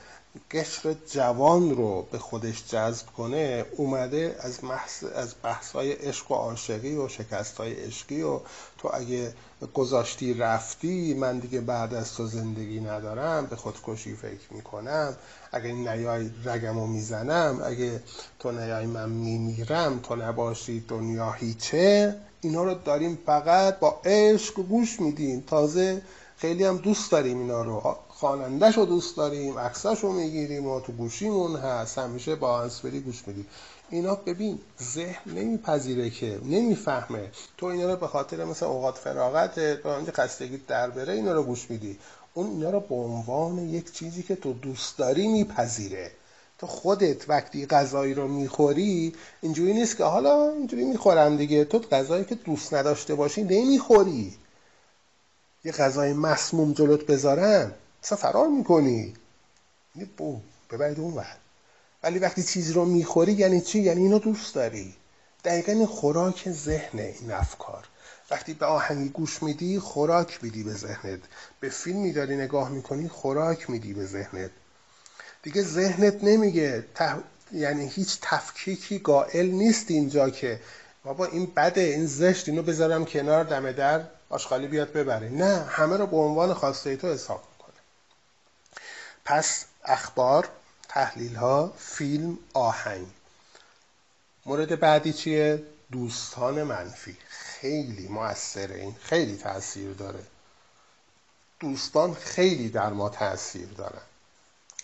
قشر جوان رو به خودش جذب کنه اومده از, محص... از بحث های عشق و عاشقی و شکست های عشقی و تو اگه گذاشتی رفتی من دیگه بعد از تو زندگی ندارم به خودکشی فکر می‌کنم. اگه نیای رگم رو می‌زنم اگه تو نیای من میمیرم تو نباشی دنیا هیچه. اینا رو داریم فقط با عشق گوش میدیم. تازه خیلی هم دوست داریم اینا رو. خوانندهش رو دوست داریم عکسش رو می‌گیریم و تو گوشیمون هست. همیشه با انسپری گوش میدیم اینا ببین ذهن نمیپذیره که نمی‌فهمه. تو اینا رو به خاطر مثل اوقات فراغت با اینکه خستگی در بره اینا رو گوش میدی. اون اینا رو به عنوان یک چیزی که تو دوست داری میپذیره. تو خودت وقتی غذایی رو می‌خوری اینجوری نیست که حالا اینجوری می‌خورم دیگه. تو غذایی که دوست نداشته باشی نمی‌خوری. یه غذای مسموم جلوت بذارن اصلا فرار می‌کنی. بو ببرید اون ور. ولی وقتی چیزی رو می‌خوری یعنی چی؟ یعنی اینو دوست داری. دقیقا این خوراک ذهن این افکار. وقتی به آهنگی گوش میدی خوراک میدی به ذهنت. به فیلمی داری نگاه می‌کنی خوراک میدی به ذهنت. دیگه ذهنت نمیگه یعنی هیچ تفکیکی قائل نیست اینجا که بابا این بده این زشت اینو بذارم کنار دم در آشغالی بیاد ببره. نه همه رو به عنوان خواسته تو حساب می‌کنه. پس اخبار تحلیل ها فیلم آهنگ. مورد بعدی چیه؟ دوستان منفی. خیلی موثره این خیلی تاثیر داره. دوستان خیلی در ما تاثیر دارن.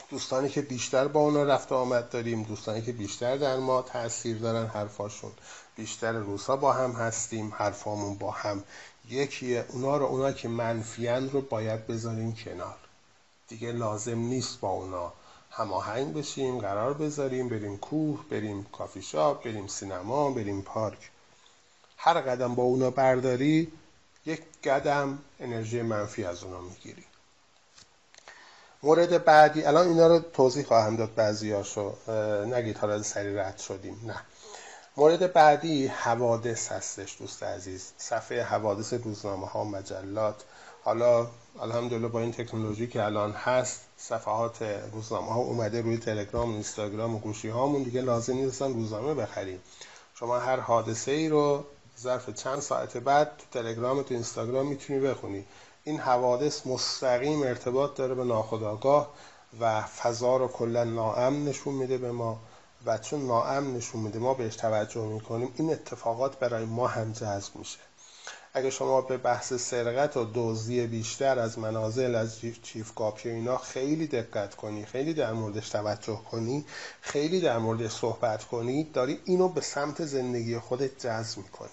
دوستانی که بیشتر با اونا رفت آمد داریم دوستانی که بیشتر در ما تاثیر دارن حرفاشون. بیشتر روزها با هم هستیم حرفامون با هم یکیه. اونا رو اونا که منفیان رو باید بذاریم کنار. دیگه لازم نیست با اونا هماهنگ بشیم قرار بذاریم بریم کوه بریم کافی شاپ بریم سینما بریم پارک. هر قدم با اونا برداری یک قدم انرژی منفی از اونا می‌گیری. مورد بعدی الان اینا رو توضیح خواهم داد بعضیاشو. نگید حالا سری رد شدیم. نه. مورد بعدی حوادث هستش دوست عزیز. صفحه حوادث روزنامه ها مجلات. حالا الحمدلله با این تکنولوژی که الان هست صفحات روزنامه ها اومده روی تلگرام و اینستاگرام و گوشی هامون. دیگه لازم نیستن روزنامه بخریم. شما هر حادثه ای رو ظرف چند ساعت بعد تو تلگرام تو اینستاگرام می‌تونی بخونی. این حوادث مستقیم ارتباط داره به ناخودآگاه و فضا رو کلا ناامن نشون میده به ما. و چون ناامن نشون میده ما بهش توجه می‌کنیم این اتفاقات برای ما هم جذب میشه. اگه شما به بحث سرقت و دزدی بیشتر از منازل از چیف کاپی اینا خیلی دقت کنی خیلی در موردش توجه کنی خیلی در موردش صحبت کنی داری اینو به سمت زندگی خودت جذب می‌کنی.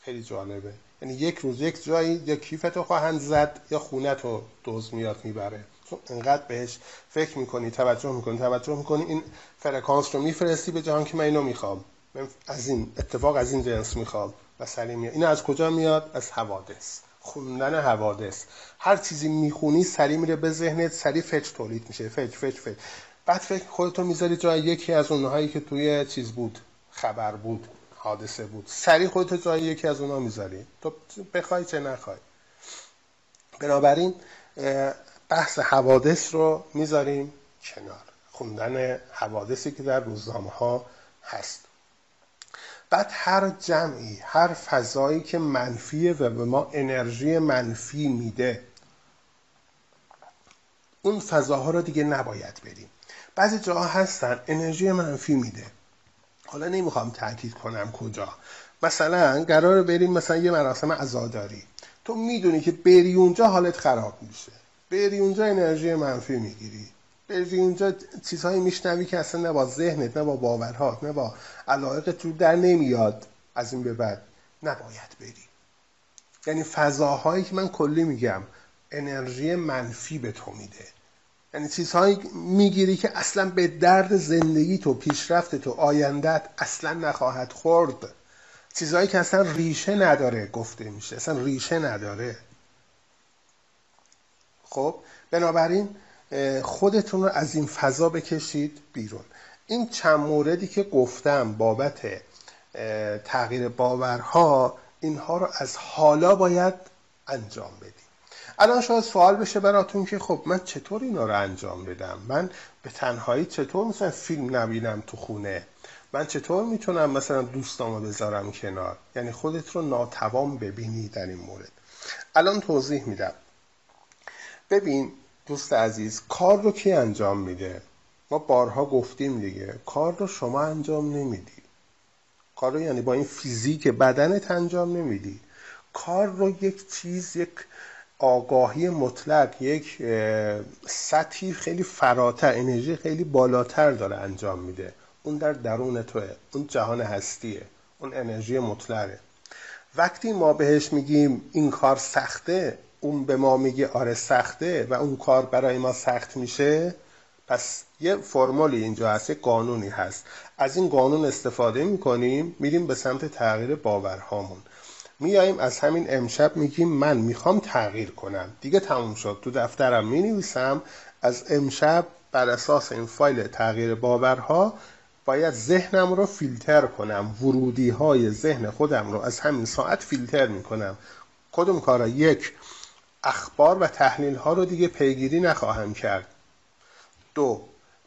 خیلی جالبه. یعنی یک روز یک جایی یا کیفتو خواهند زد یا خونتو دوز میاد می‌بره. چون انقدر بهش فکر می‌کنی توجه می‌کنی توجه می‌کنی این فرکانس رو میفرستی به جهان که من اینو می‌خوام. از این اتفاق از این جنس می‌خوام. و سری میاد این از کجا میاد؟ از حوادث. خوندن حوادث. هر چیزی می‌خونی سری میره به ذهنت سری فکر تولید میشه. فکر فکر فکر. بعد فکر خودتو می‌ذاری جای یکی از اونهایی که توی چیز بود. خبر بود حادثه بود. سری خودتو جای یکی از اونها می‌ذاری. تو بخوای چه نخوای. بنابراین بحث حوادث رو می‌ذاریم کنار. خوندن حوادثی که در روزنامه ها هست. بعد هر جمعی هر فضایی که منفیه و به ما انرژی منفی میده اون فضاها رو دیگه نباید بریم. بعضی جاها هستن انرژی منفی میده. حالا نمی‌خوام تاکید کنم کجا. مثلا قرار بریم مثلا یه مراسم عزاداری. تو می‌دونی که بری اونجا حالت خراب میشه. بری اونجا انرژی منفی می‌گیری. بری اونجا چیزهایی میشنوی که اصلا نه با ذهنت نه با باورهات نه با علاقه تو در نمیاد از این به بعد. نباید بری. یعنی فضاهایی که من کلی میگم انرژی منفی به تو میده. یعنی چیزهایی می‌گیری که اصلا به درد زندگی تو پیشرفت تو آیندت اصلا نخواهد خورد. چیزهایی که اصلا ریشه نداره گفته میشه اصلا ریشه نداره. خب بنابراین خودتون رو از این فضا بکشید بیرون. این چند موردی که گفتم بابت تغییر باورها اینها رو از حالا باید انجام بدید الان شاید سوال بشه براتون که خب من چطور اینا رو انجام بدم؟ من به تنهایی چطور مثلا فیلم نبینم تو خونه؟ من چطور می‌تونم مثلا دوستامو بذارم کنار؟ یعنی خودت رو ناتوان ببینی در این مورد. الان توضیح میدم. ببین دوست عزیز کار رو کی انجام میده؟ ما بارها گفتیم دیگه کار رو شما انجام نمیدی. کار رو یعنی با این فیزیک بدنت انجام نمیدی. کار رو یک چیز یک آگاهی مطلق یک سطحی خیلی فراتر انرژی خیلی بالاتر داره انجام میده. اون در درون توه اون جهان هستیه اون انرژی مطلقه. وقتی ما بهش میگیم این کار سخته اون به ما میگه آره سخته و اون کار برای ما سخت میشه پس یه فرمولی اینجا هست یه قانونی هست. از این قانون استفاده می‌کنیم میریم به سمت تغییر باورهامون. میاییم از همین امشب میگیم من می‌خوام تغییر کنم. دیگه تموم شد. تو دفترم می‌نویسم. از امشب بر اساس این فایل تغییر باورها باید ذهنم رو فیلتر کنم. ورودی های ذهن خودم رو از همین ساعت فیلتر می‌کنم. کدوم کارا؟ یک اخبار و تحلیل ها رو دیگه پیگیری نخواهم کرد. دو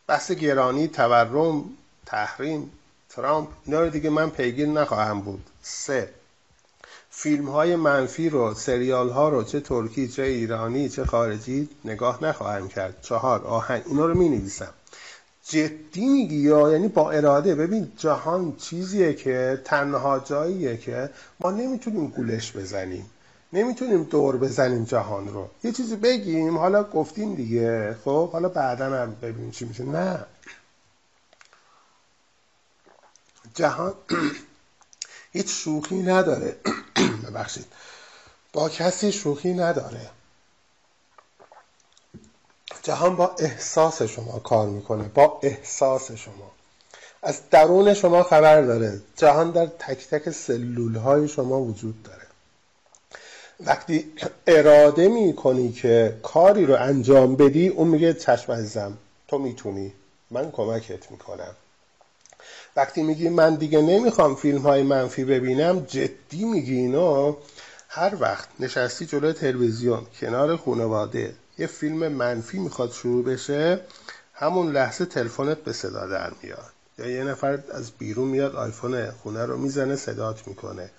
بحث گرانی تورم تحریم ترامپ اینا رو دیگه من پیگیر نخواهم بود. سه فیلم های منفی رو سریال ها رو چه ترکی چه ایرانی چه خارجی نگاه نخواهم کرد. چهار آهنگ اینا رو می نویسم جدی میگی یا؟ یعنی با اراده. ببین جهان چیزیه که تنها جاییه که ما نمی‌تونیم گولش بزنیم. نمی‌تونیم دور بزنیم جهان رو. یه چیزی بگیم حالا گفتیم دیگه. خب حالا بعدا هم ببینیم چی میشه. نه. جهان هیچ شوخی نداره. ببخشید. با کسی شوخی نداره. جهان با احساس شما کار می‌کنه. با احساس شما. از درون شما خبر داره. جهان در تک تک سلول های شما وجود داره. وقتی اراده می کنی که کاری رو انجام بدی اون میگه چشم عزیزم تو می‌تونی. من کمکت می‌کنم. وقتی میگی من دیگه نمی‌خوام فیلم های منفی ببینم جدی میگی اینا هر وقت نشستی جلوی تلویزیون کنار خانواده یه فیلم منفی می‌خواد شروع بشه همون لحظه تلفنت به صدا در میاد. یا یه نفر از بیرون میاد آیفون خونه رو می‌زنه صدات می‌کنه.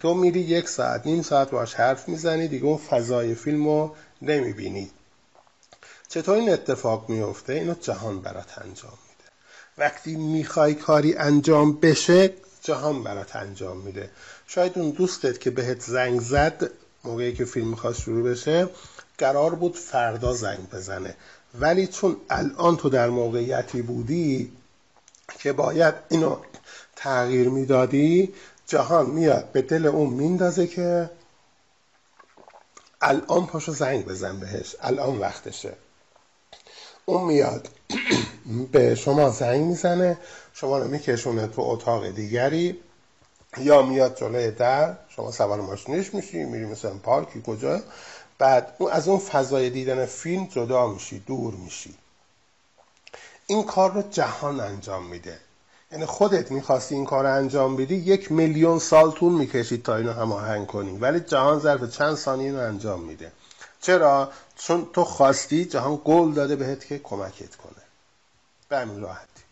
تو میری یک ساعت نیم ساعت باش حرف می‌زنی دیگه اون فضای فیلم رو نمی‌بینی. چطور این اتفاق میفته اینو جهان برات انجام میده. وقتی می‌خوای کاری انجام بشه جهان برات انجام میده. شاید اون دوستت که بهت زنگ زد موقعی که فیلم می‌خواست شروع بشه قرار بود فردا زنگ بزنه. ولی چون الان تو در موقعیتی بودی که باید اینو تغییر می‌دادی جهان میاد به دل اون میندازه که الان پاشو زنگ بزن بهش الان وقتشه. اون میاد به شما زنگ می‌زنه شما رو میکشونه تو اتاق دیگری یا میاد جلوی در شما سوار ماشینش میشی میری مثلا پارکی کجا. بعد اون از اون فضای دیدن فیلم جدا میشی دور میشی. این کار رو جهان انجام میده. یعنی خودت می‌خواستی این کار انجام بدی یک میلیون سال طول می‌کشید تا اینو هماهنگ کنی. ولی جهان ظرف چند ثانیه اینو انجام میده. چرا؟ چون تو خواستی جهان گل داده بهت که کمکت کنه. به همین راحتی.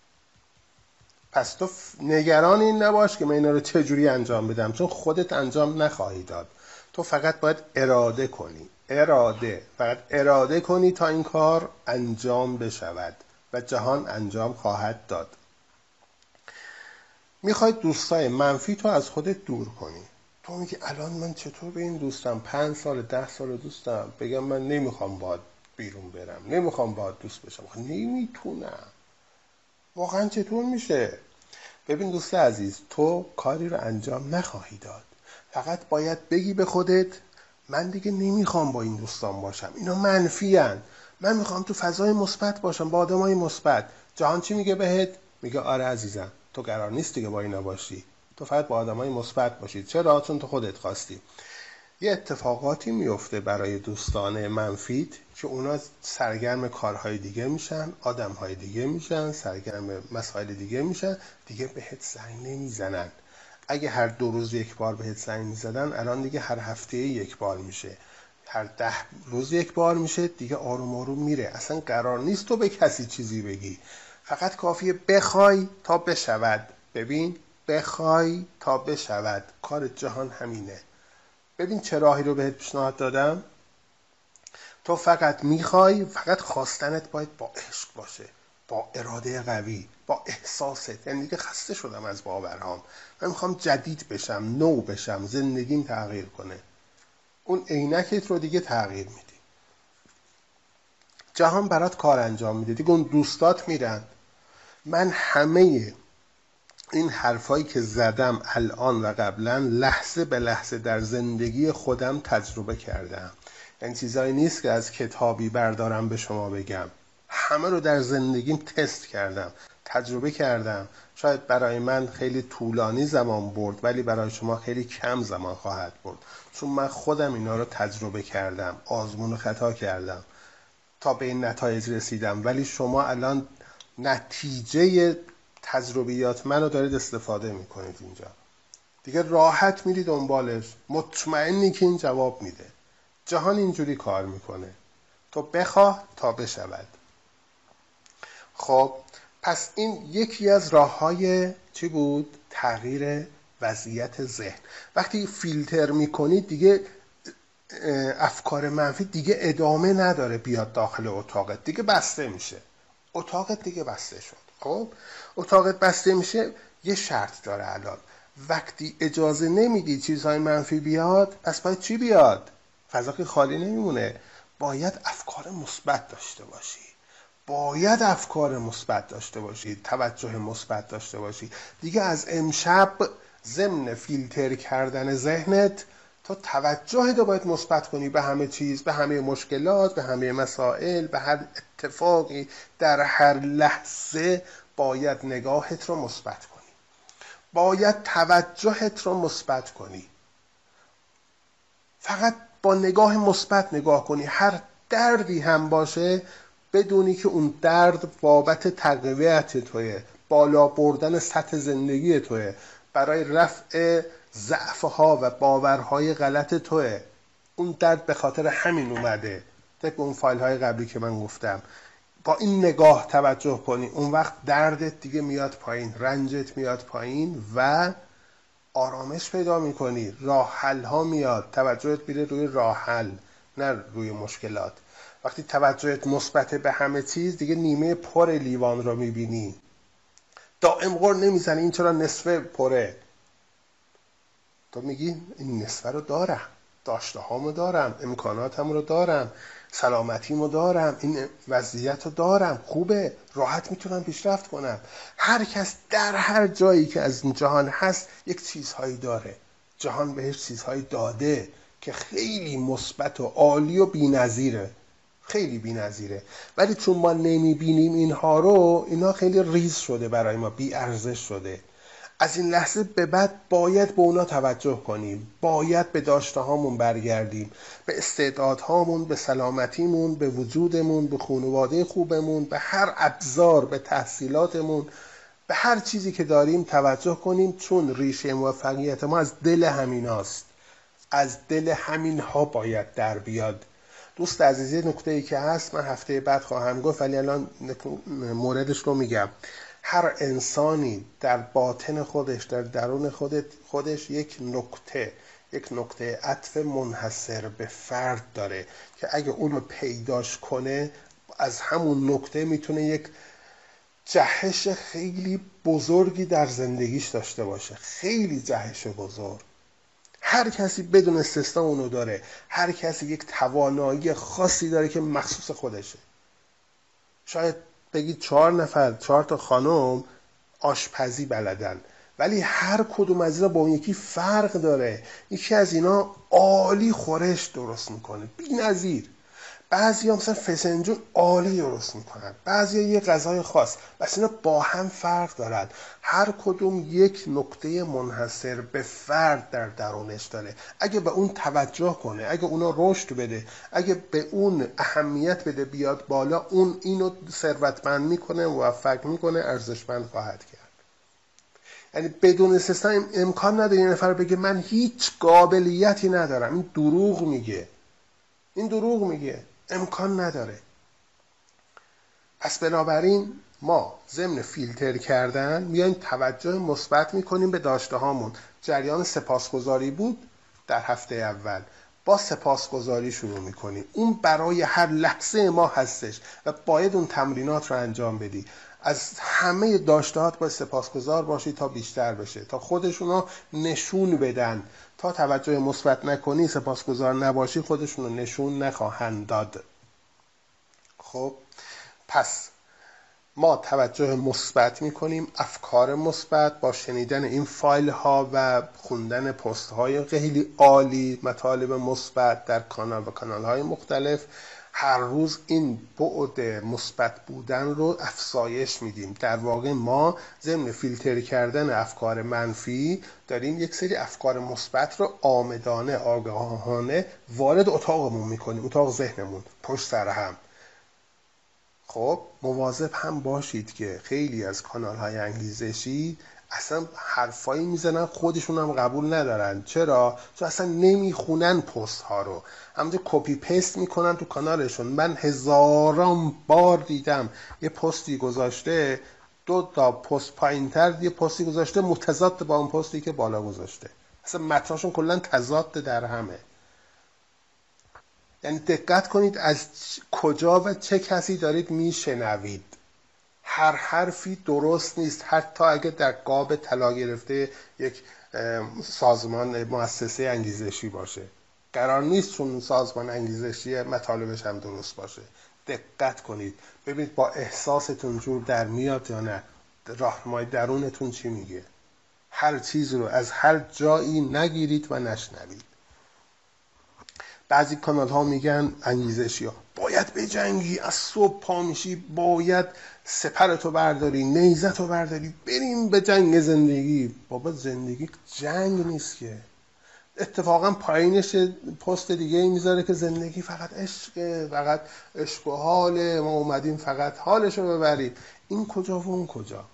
پس تو نگران این نباش که من اینا رو چجوری انجام بدم. چون خودت انجام نخواهی داد. تو فقط باید اراده کنی. اراده. فقط اراده کنی تا این کار انجام بشود و جهان انجام خواهد داد. می‌خوای دوستای منفی تو از خودت دور کنی. تو میگی الان من چطور به این دوستم؟ پنج سال ده سال دوستم. بگم من نمی‌خوام باید بیرون برم. نمی‌خوام باید دوست بشم. خب نمی‌تونم. واقعا چطور میشه؟ ببین دوست عزیز تو کاری رو انجام نخواهی داد. فقط باید بگی به خودت من دیگه نمی‌خوام با این دوستان باشم. اینا منفی هن. من می‌خوام تو فضای مثبت باشم با آدمای مثبت. جهان چی میگه بهت؟ میگه آره عزیزم. تو قرار نیست دیگه با اینا باشی. تو فقط با آدمای مثبت باشی. چرا؟ چون تو خودت خواستی. یه اتفاقاتی میفته برای دوستان منفیت که اونا سرگرم کارهای دیگه میشن آدمهای دیگه میشن سرگرم مسائل دیگه میشن دیگه بهت زنگ نمی‌زنن. اگه هر دو روز یک بار بهت زنگ می‌زدن الان دیگه هر هفته یک بار میشه. هر ده روز یک بار میشه دیگه آروم آروم میره. اصلا قرار نیست تو به کسی چیزی بگی. فقط کافیه بخوای تا بشود. ببین بخوای تا بشود. کار جهان همینه. ببین چه راهی رو بهت پیشنهاد دادم. تو فقط می‌خوای فقط خواستنت باید با عشق باشه با اراده قوی با احساست. یعنی دیگه خسته شدم از باورهام. من می‌خوام جدید بشم نو بشم زندگیم تغییر کنه. اون عینکت رو دیگه تغییر میدی. جهان برات کار انجام میده. دیگه اون دوستات میرن. من همه این حرفایی که زدم الان و قبلا لحظه به لحظه در زندگی خودم تجربه کردم. این چیزایی نیست که از کتابی بردارم به شما بگم. همه رو در زندگیم تست کردم تجربه کردم. شاید برای من خیلی طولانی زمان برد ولی برای شما خیلی کم زمان خواهد برد. چون من خودم اینا رو تجربه کردم آزمون و خطا کردم. تا به این نتایج رسیدم. ولی شما الان نتیجه تجربیات منو دارید استفاده می‌کنید اینجا. دیگه راحت میری دنبالش. مطمئنی که این جواب میده. جهان اینجوری کار می‌کنه. تو بخواه تا بشود. خب پس این یکی از راه های چی بود؟ تغییر وضعیت ذهن. وقتی فیلتر می‌کنید دیگه افکار منفی دیگه ادامه نداره بیاد داخل اتاقت. دیگه بسته میشه. اتاقت دیگه بسته شد. خب؟ اتاقت بسته میشه یه شرط داره الان. وقتی اجازه نمیدی چیزهای منفی بیاد پس باید چی بیاد؟ فضا که خالی نمیمونه. باید افکار مثبت داشته باشی. باید افکار مثبت داشته باشی توجه مثبت داشته باشی. دیگه از امشب ضمن فیلتر کردن ذهنت تو توجه رو باید مثبت کنی به همه چیز به همه مشکلات به همه مسائل به هر اتفاقی در هر لحظه باید نگاهت رو مثبت کنی. باید توجهت رو مثبت کنی. فقط با نگاه مثبت نگاه کنی. هر دردی هم باشه بدونی که اون درد بابت تقویت توه بالا بردن سطح زندگی توه. برای رفع ضعفها و باورهای غلط توه. اون درد به خاطر همین اومده. طبق اون فایل های قبلی که من گفتم. با این نگاه توجه کنی اون وقت دردت دیگه میاد پایین رنجت میاد پایین و آرامش پیدا می‌کنی. راه حل ها میاد. توجهت میره روی راه حل نه روی مشکلات. وقتی توجهت مثبت به همه چیز دیگه نیمه پر لیوان رو می‌بینی. دائم غور نمی‌زنی این چرا نصفه پره؟ تو میگی این نصفه رو دارم داشته هامو دارم امکاناتم رو دارم سلامتیمو دارم این وضعیت رو دارم. خوبه راحت می‌تونم پیشرفت کنم. هر کس در هر جایی که از این جهان هست یک چیزهایی داره. جهان بهش چیزهایی داده که خیلی مثبت و عالی و بینظیره. خیلی بینظیره. ولی چون ما نمی‌بینیم اینها رو اینا خیلی ریز شده برای ما بی ارزش شده. از این لحظه به بعد باید به اونا توجه کنیم. باید به داشته هامون برگردیم. به استعدادهامون به سلامتیمون به وجودمون به خانواده خوبمون به هر ابزار به تحصیلاتمون به هر چیزی که داریم توجه کنیم چون ریشه موفقیت ما از دل همیناست از دل همین ها باید در بیاد. دوست عزیزی نکته ای که هست من هفته بعد خواهم گفت ولی الان موردش رو میگم. هر انسانی در باطن خودش در درون خودش یک نکته یک نکته عطف منحصر به فرد داره که اگه اونو پیداش کنه از همون نکته می‌تونه یک جهش خیلی بزرگی در زندگیش داشته باشه. خیلی جهش بزرگ. هر کسی بدون استثنا اونو داره. هر کسی یک توانایی خاصی داره که مخصوص خودشه. شاید بگید چهار نفر چهار تا خانم آشپزی بلدن. ولی هر کدوم از اینا با اون یکی فرق داره. یکی از اینا عالی خورش درست می‌کنه. بی نظیر بعضی ها مثلا فسنجون عالی درست می‌کنن. بعضی یه غذای خاص. بس اینا با هم فرق دارن. هر کدوم یک نکته منحصر به فرد در درونش داره. اگه به اون توجه کنه اگه اونا رشد بده اگه به اون اهمیت بده بیاد بالا اون اینو ثروتمند می‌کنه موفق می‌کنه ارزشمند خواهد کرد. یعنی بدون استثنا امکان نداره یه نفر بگه من هیچ قابلیتی ندارم. این دروغ میگه. این دروغ میگه. امکان نداره. پس بنابراین ما ضمن فیلتر کردن میایم توجه مثبت می‌کنیم به داشته هامون جریان سپاسگزاری بود در هفته اول. با سپاسگزاری شروع می‌کنیم. اون برای هر لحظه ما هستش و باید اون تمرینات رو انجام بدی. از همه داشتهات باید سپاسگزار باشی تا بیشتر بشه. تا خودشونو نشون بدن. تا توجه مثبت نکنی سپاسگزار نباشی خودشون رو نشون نخواهند داد. خب پس ما توجه مثبت می‌کنیم افکار مثبت با شنیدن این فایل ها و خوندن پست های خیلی عالی مطالب مثبت در کانال و کانال های مختلف. هر روز این بعد مثبت بودن رو افزایش میدیم. در واقع ما ضمن فیلتر کردن افکار منفی داریم یک سری افکار مثبت رو آمدانه آگاهانه وارد اتاقمون می‌کنیم اتاق ذهنمون پشت سر هم. خب مواظب هم باشید که خیلی از کانال های انگیزشی اصلا حرفایی می‌زنن خودشون هم قبول ندارن. چرا؟ چون اصلا نمی‌خونن پست ها رو. همونجا copy paste می‌کنن تو کانالشون. من هزاران بار دیدم یه پستی گذاشته دو تا پست پایین تر یه پستی گذاشته متضاد با اون پستی که بالا گذاشته. اصلا متناشون کلا تضاد در همه. یعنی دقت کنید از کجا و چه کسی دارید میشنوید. هر حرفی درست نیست. حتی اگه در قاب طلا گرفته یک سازمان مؤسسه انگیزشی باشه. قرار نیست چون سازمان انگیزشی مطالبش هم درست باشه. دقت کنید. ببینید با احساستون جور در میاد یا نه. راهنمای درونتون چی میگه؟ هر چیز رو از هر جایی نگیرید و نشنوید. بعضی کانال ها میگن انگیزشی ها باید بجنگی. از صبح پا میشی. باید سپرتو برداری نیزتو برداری بریم به جنگ زندگی. بابا زندگی جنگ نیست که. اتفاقا پایینش پست دیگه ای می‌ذاره که زندگی فقط عشق فقط عشق و حاله ما اومدیم فقط حالشو ببریم. این کجا و اون کجا؟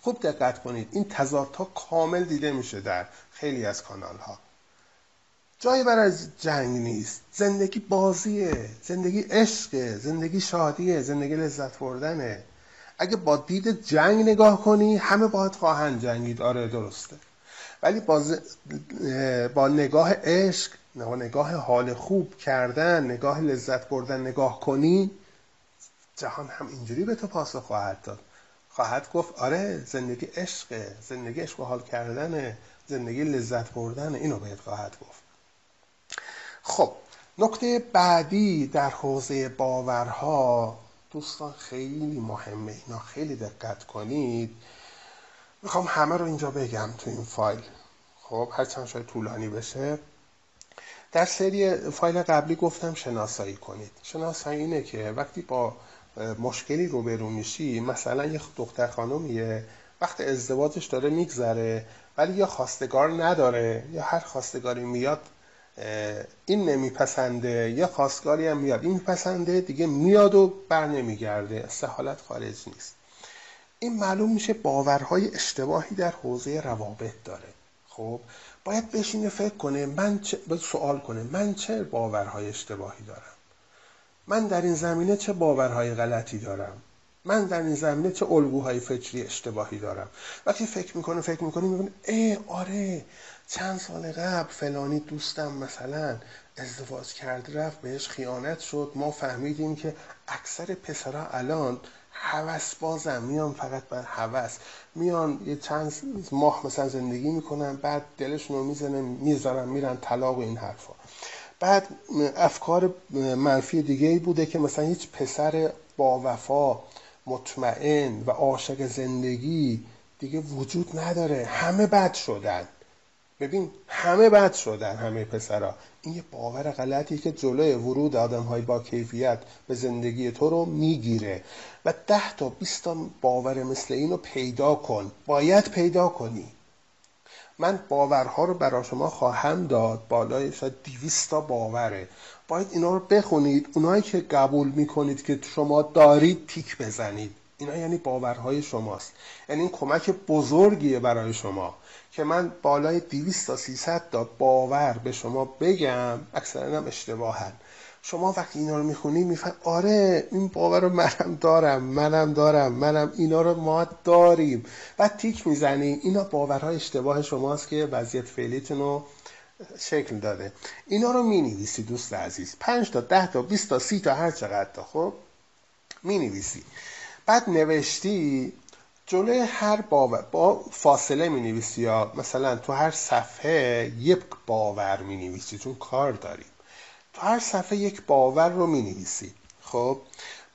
خوب دقت کنید این تضادها کامل دیده میشه در خیلی از کانال ها جایی برای جنگ نیست. زندگی بازیه زندگی عشقه زندگی شادیه زندگی لذت بردنه. اگه با دید جنگ نگاه کنی همه باید خواهند جنگید. آره درسته. ولی با, با نگاه عشق نگاه حال خوب کردن نگاه لذت بردن نگاه کنی جهان هم اینجوری به تو پاسخ خواهد داد. خواهد گفت آره زندگی عشقه زندگی عشق و حال کردنه زندگی لذت بردن اینو بهت خواهد گفت. خب نکته بعدی در حوزه باورها دوستان خیلی مهمه اینا خیلی دقت کنید. می‌خوام همه رو اینجا بگم تو این فایل. خب هرچند شاید طولانی بشه. در سری فایل قبلی گفتم شناسایی کنید. شناسایی اینه که وقتی با مشکلی روبرو میشی مثلا یه دختر خانمیه وقت ازدواجش داره میگذره ولی یا خواستگار نداره یا هر خواستگاری میاد این نمیپسنده یا خواستگاری هم میاد. این میپسنده دیگه میاد و بر نمیگرده سهالت خارج نیست. این معلوم میشه باورهای اشتباهی در حوزه روابط داره. خب باید بشینه فکر کنه من چه سوال کنه من چه باورهای اشتباهی دارم؟ من در این زمینه چه باورهای غلطی دارم؟ من در این زمینه چه الگوهای فکری اشتباهی دارم. وقتی فکر می‌کنه فکر می‌کنه می‌کنه ای آره چند سال قبل فلانی دوستم مثلا ازدواج کرد رفت بهش خیانت شد. ما فهمیدیم که اکثر پسرها الان هوس بازم میان فقط بر هوس میان یه چند ماه مثلا زندگی می‌کنن بعد دلشون رو می‌زنن می‌ذارن میرن طلاق و این حرفا. بعد افکار منفی دیگه ای بوده که مثلا هیچ پسر با وفا مطمئن و عاشق زندگی دیگه وجود نداره. همه بد شدن. ببین همه بد شدن همه پسرا. این یه باور غلطی که جلوی ورود آدم های با کیفیت به زندگی تو رو می‌گیره. و ده تا 20 تا باور مثل اینو پیدا کن. باید پیدا کنی. من باورها رو برای شما خواهم داد. بالای شاید 200 تا باوره. باید اینا رو بخونید. اونایی که قبول می‌کنید که شما دارید تیک بزنید. اینا یعنی باورهای شماست. یعنی این کمک بزرگیه برای شما. که من بالای 200 تا 300 تا باور به شما بگم اکثرا هم اشتباهن. شما وقتی اینا رو می‌خونی میفهم آره این باور رو منم دارم منم دارم منم اینا رو ما داریم. و تیک می‌زنی. اینا باورهای اشتباه شماست که وضعیت فعلیتون رو شکل داده. اینا رو می نویسی دوست عزیز. 5 تا 10 تا 20 تا 30 تا هر چقدر تا خب؟ می نویسی بعد نوشتی جلوی هر باور با فاصله می نویسی یا مثلا تو هر صفحه یک باور می نویسی چون کار داریم. تو هر صفحه یک باور رو می نویسی خب؟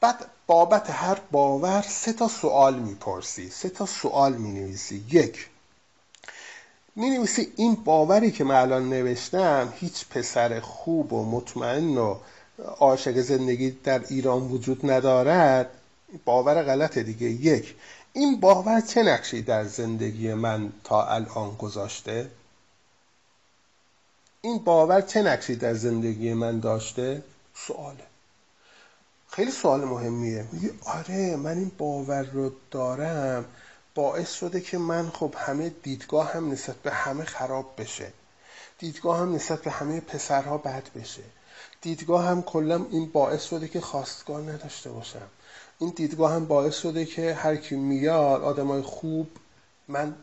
بعد بابت هر باور سه تا سوال می‌پرسی. سه تا سوال می نویسی یک می این باوری که من الان نوشتم هیچ پسر خوب و مطمئن و عاشق زندگی در ایران وجود ندارد باور غلط دیگه. یک این باور چه نقشی در زندگی من تا الان گذاشته؟ این باور چه نقشی در زندگی من داشته؟ سواله خیلی سوال مهمیه. میگه آره من این باور رو دارم. باعث شده که من خب همه دیدگاه هم نسبت به همه خراب بشه. دیدگاه هم نسبت به همه پسرها بد بشه. دیدگاه هم کلا این باعث شده که خواستگار نداشته باشم. این دیدگاه هم باعث شده که هر کی میاد آدمای خوب من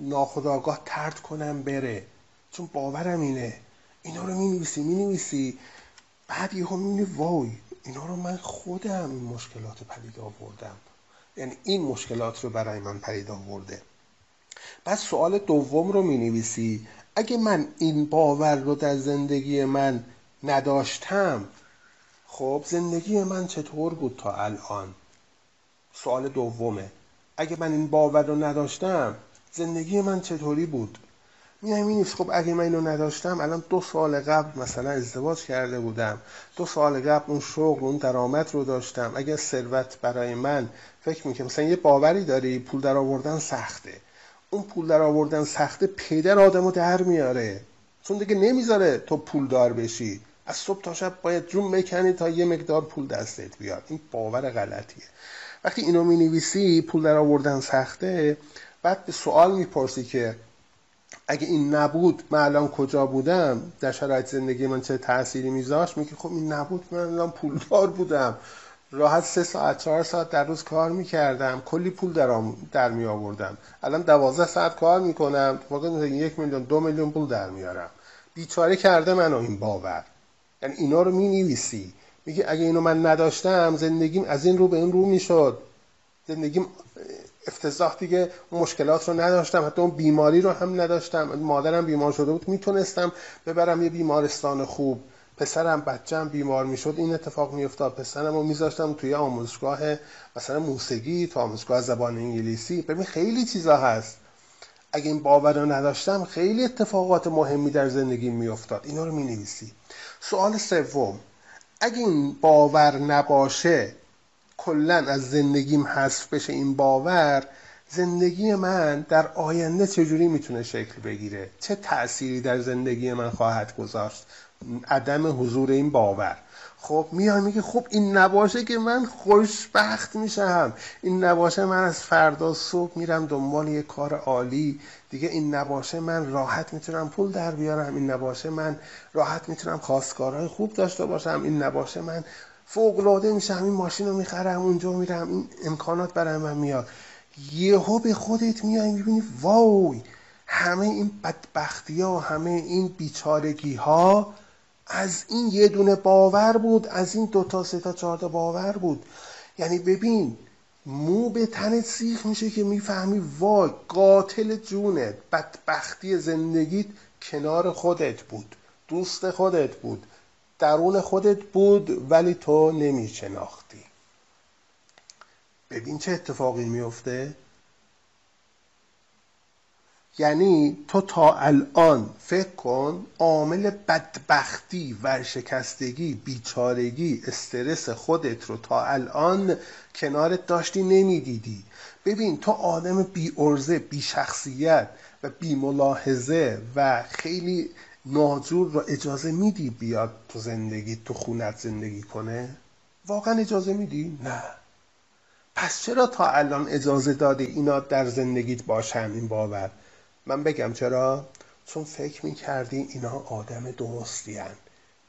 ناخداگاه ترد کنم بره. چون باورم اینه. اینا رو می نویسی بعد یهو می وای اینا رو من خودم این مشکلات پدید آوردم. یعنی این مشکلات رو برای من پدید آورده. بعد سوال دوم رو می نویسی اگه من این باور رو در زندگی من نداشتم خب زندگی من چطور بود تا الان؟ سوال دومه. اگه من این باور رو نداشتم زندگی من چطوری بود؟ میای خب اگه من اینو نداشتم الان دو سال قبل مثلا ازدواج کرده بودم. دو سال قبل اون شغل اون درآمد رو داشتم. اگر ثروت برای من فکر می‌کنم مثلا یه باوری داری پول در آوردن سخته. اون پول در آوردن سخته پدر آدمو در میاره. چون دیگه نمی‌ذاره تو پول دار بشی. از صبح تا شب باید جون بکنی تا یه مقدار پول دستت بیاد. این باور غلطیه. وقتی اینو می نویسی پول در آوردن سخته بعد به سوال می‌پرسی که اگه این نبود من الان کجا بودم؟ در شرایط زندگی من چه تأثیری میذاشت؟ میگه خب این نبود من الان پولدار بودم. راحت سه ساعت چهار ساعت در روز کار می‌کردم. کلی پول در, در می آوردم الان دوازده ساعت کار می‌کنم. واقعا یک میلیون دو میلیون پول در میارم. بیچاره کرده منو این باور. یعنی اینا رو می نویسی میگه اگه اینو من نداشتم زندگیم از این رو به این رو می‌شد. زندگیم افتضاح دیگه مشکلات رو نداشتم حتی اون بیماری رو هم نداشتم. مادرم بیمار شده بود می‌تونستم ببرم یه بیمارستان خوب. پسرم بچم بیمار می‌شد این اتفاق میافتاد. پسرم رو میذاشتم توی آموزشگاه مثلا موسیقی تو آموزشگاه زبان انگلیسی. ببین خیلی چیزا هست. اگه این باور رو نداشتم خیلی اتفاقات مهمی در زندگی میافتاد. اینا رو می‌نویسی. سوال سوم. اگه این باور نباشه کلا از زندگیم حذف بشه این باور زندگی من در آینده چجوری می‌تونه شکل بگیره؟ چه تأثیری در زندگی من خواهد گذاشت؟ عدم حضور این باور. خب میاد میگه خب این نباشه که من خوشبخت میشم. این نباشه من از فردا صبح میرم دنبال یه کار عالی. دیگه این نباشه من راحت می‌تونم پول در بیارم. این نباشه من راحت می‌تونم خواستگارهای خوب داشته باشم. این نباشه من فوق العاده میشم این ماشین رو می‌خرم اونجا میرم این امکانات برای من میاد. یهو به خودت میای می‌بینی وای همه این بدبختی ها و همه این بیچارگی ها از این یه دونه باور بود از این دو تا سه تا چهار تا باور بود. یعنی ببین مو به تنت سیخ میشه که می‌فهمی وای قاتل جونت بدبختی زندگیت کنار خودت بود دوست خودت بود. درون خودت بود ولی تو نمیشناختی. ببین چه اتفاقی میفته یعنی تو تا الان فکر کن عامل بدبختی ورشکستگی بیچارگی استرس خودت رو تا الان کنارت داشتی نمی‌دیدی. ببین تو آدم بی ارزه بی شخصیت و بی ملاحظه و خیلی ناجور رو اجازه میدی بیاد تو زندگی تو خونت زندگی کنه؟ واقعا اجازه میدی؟ نه. پس چرا تا الان اجازه دادی اینا در زندگیت باشن؟ این باور. من بگم چرا؟ چون فکر می‌کردی اینا آدم درستی هن.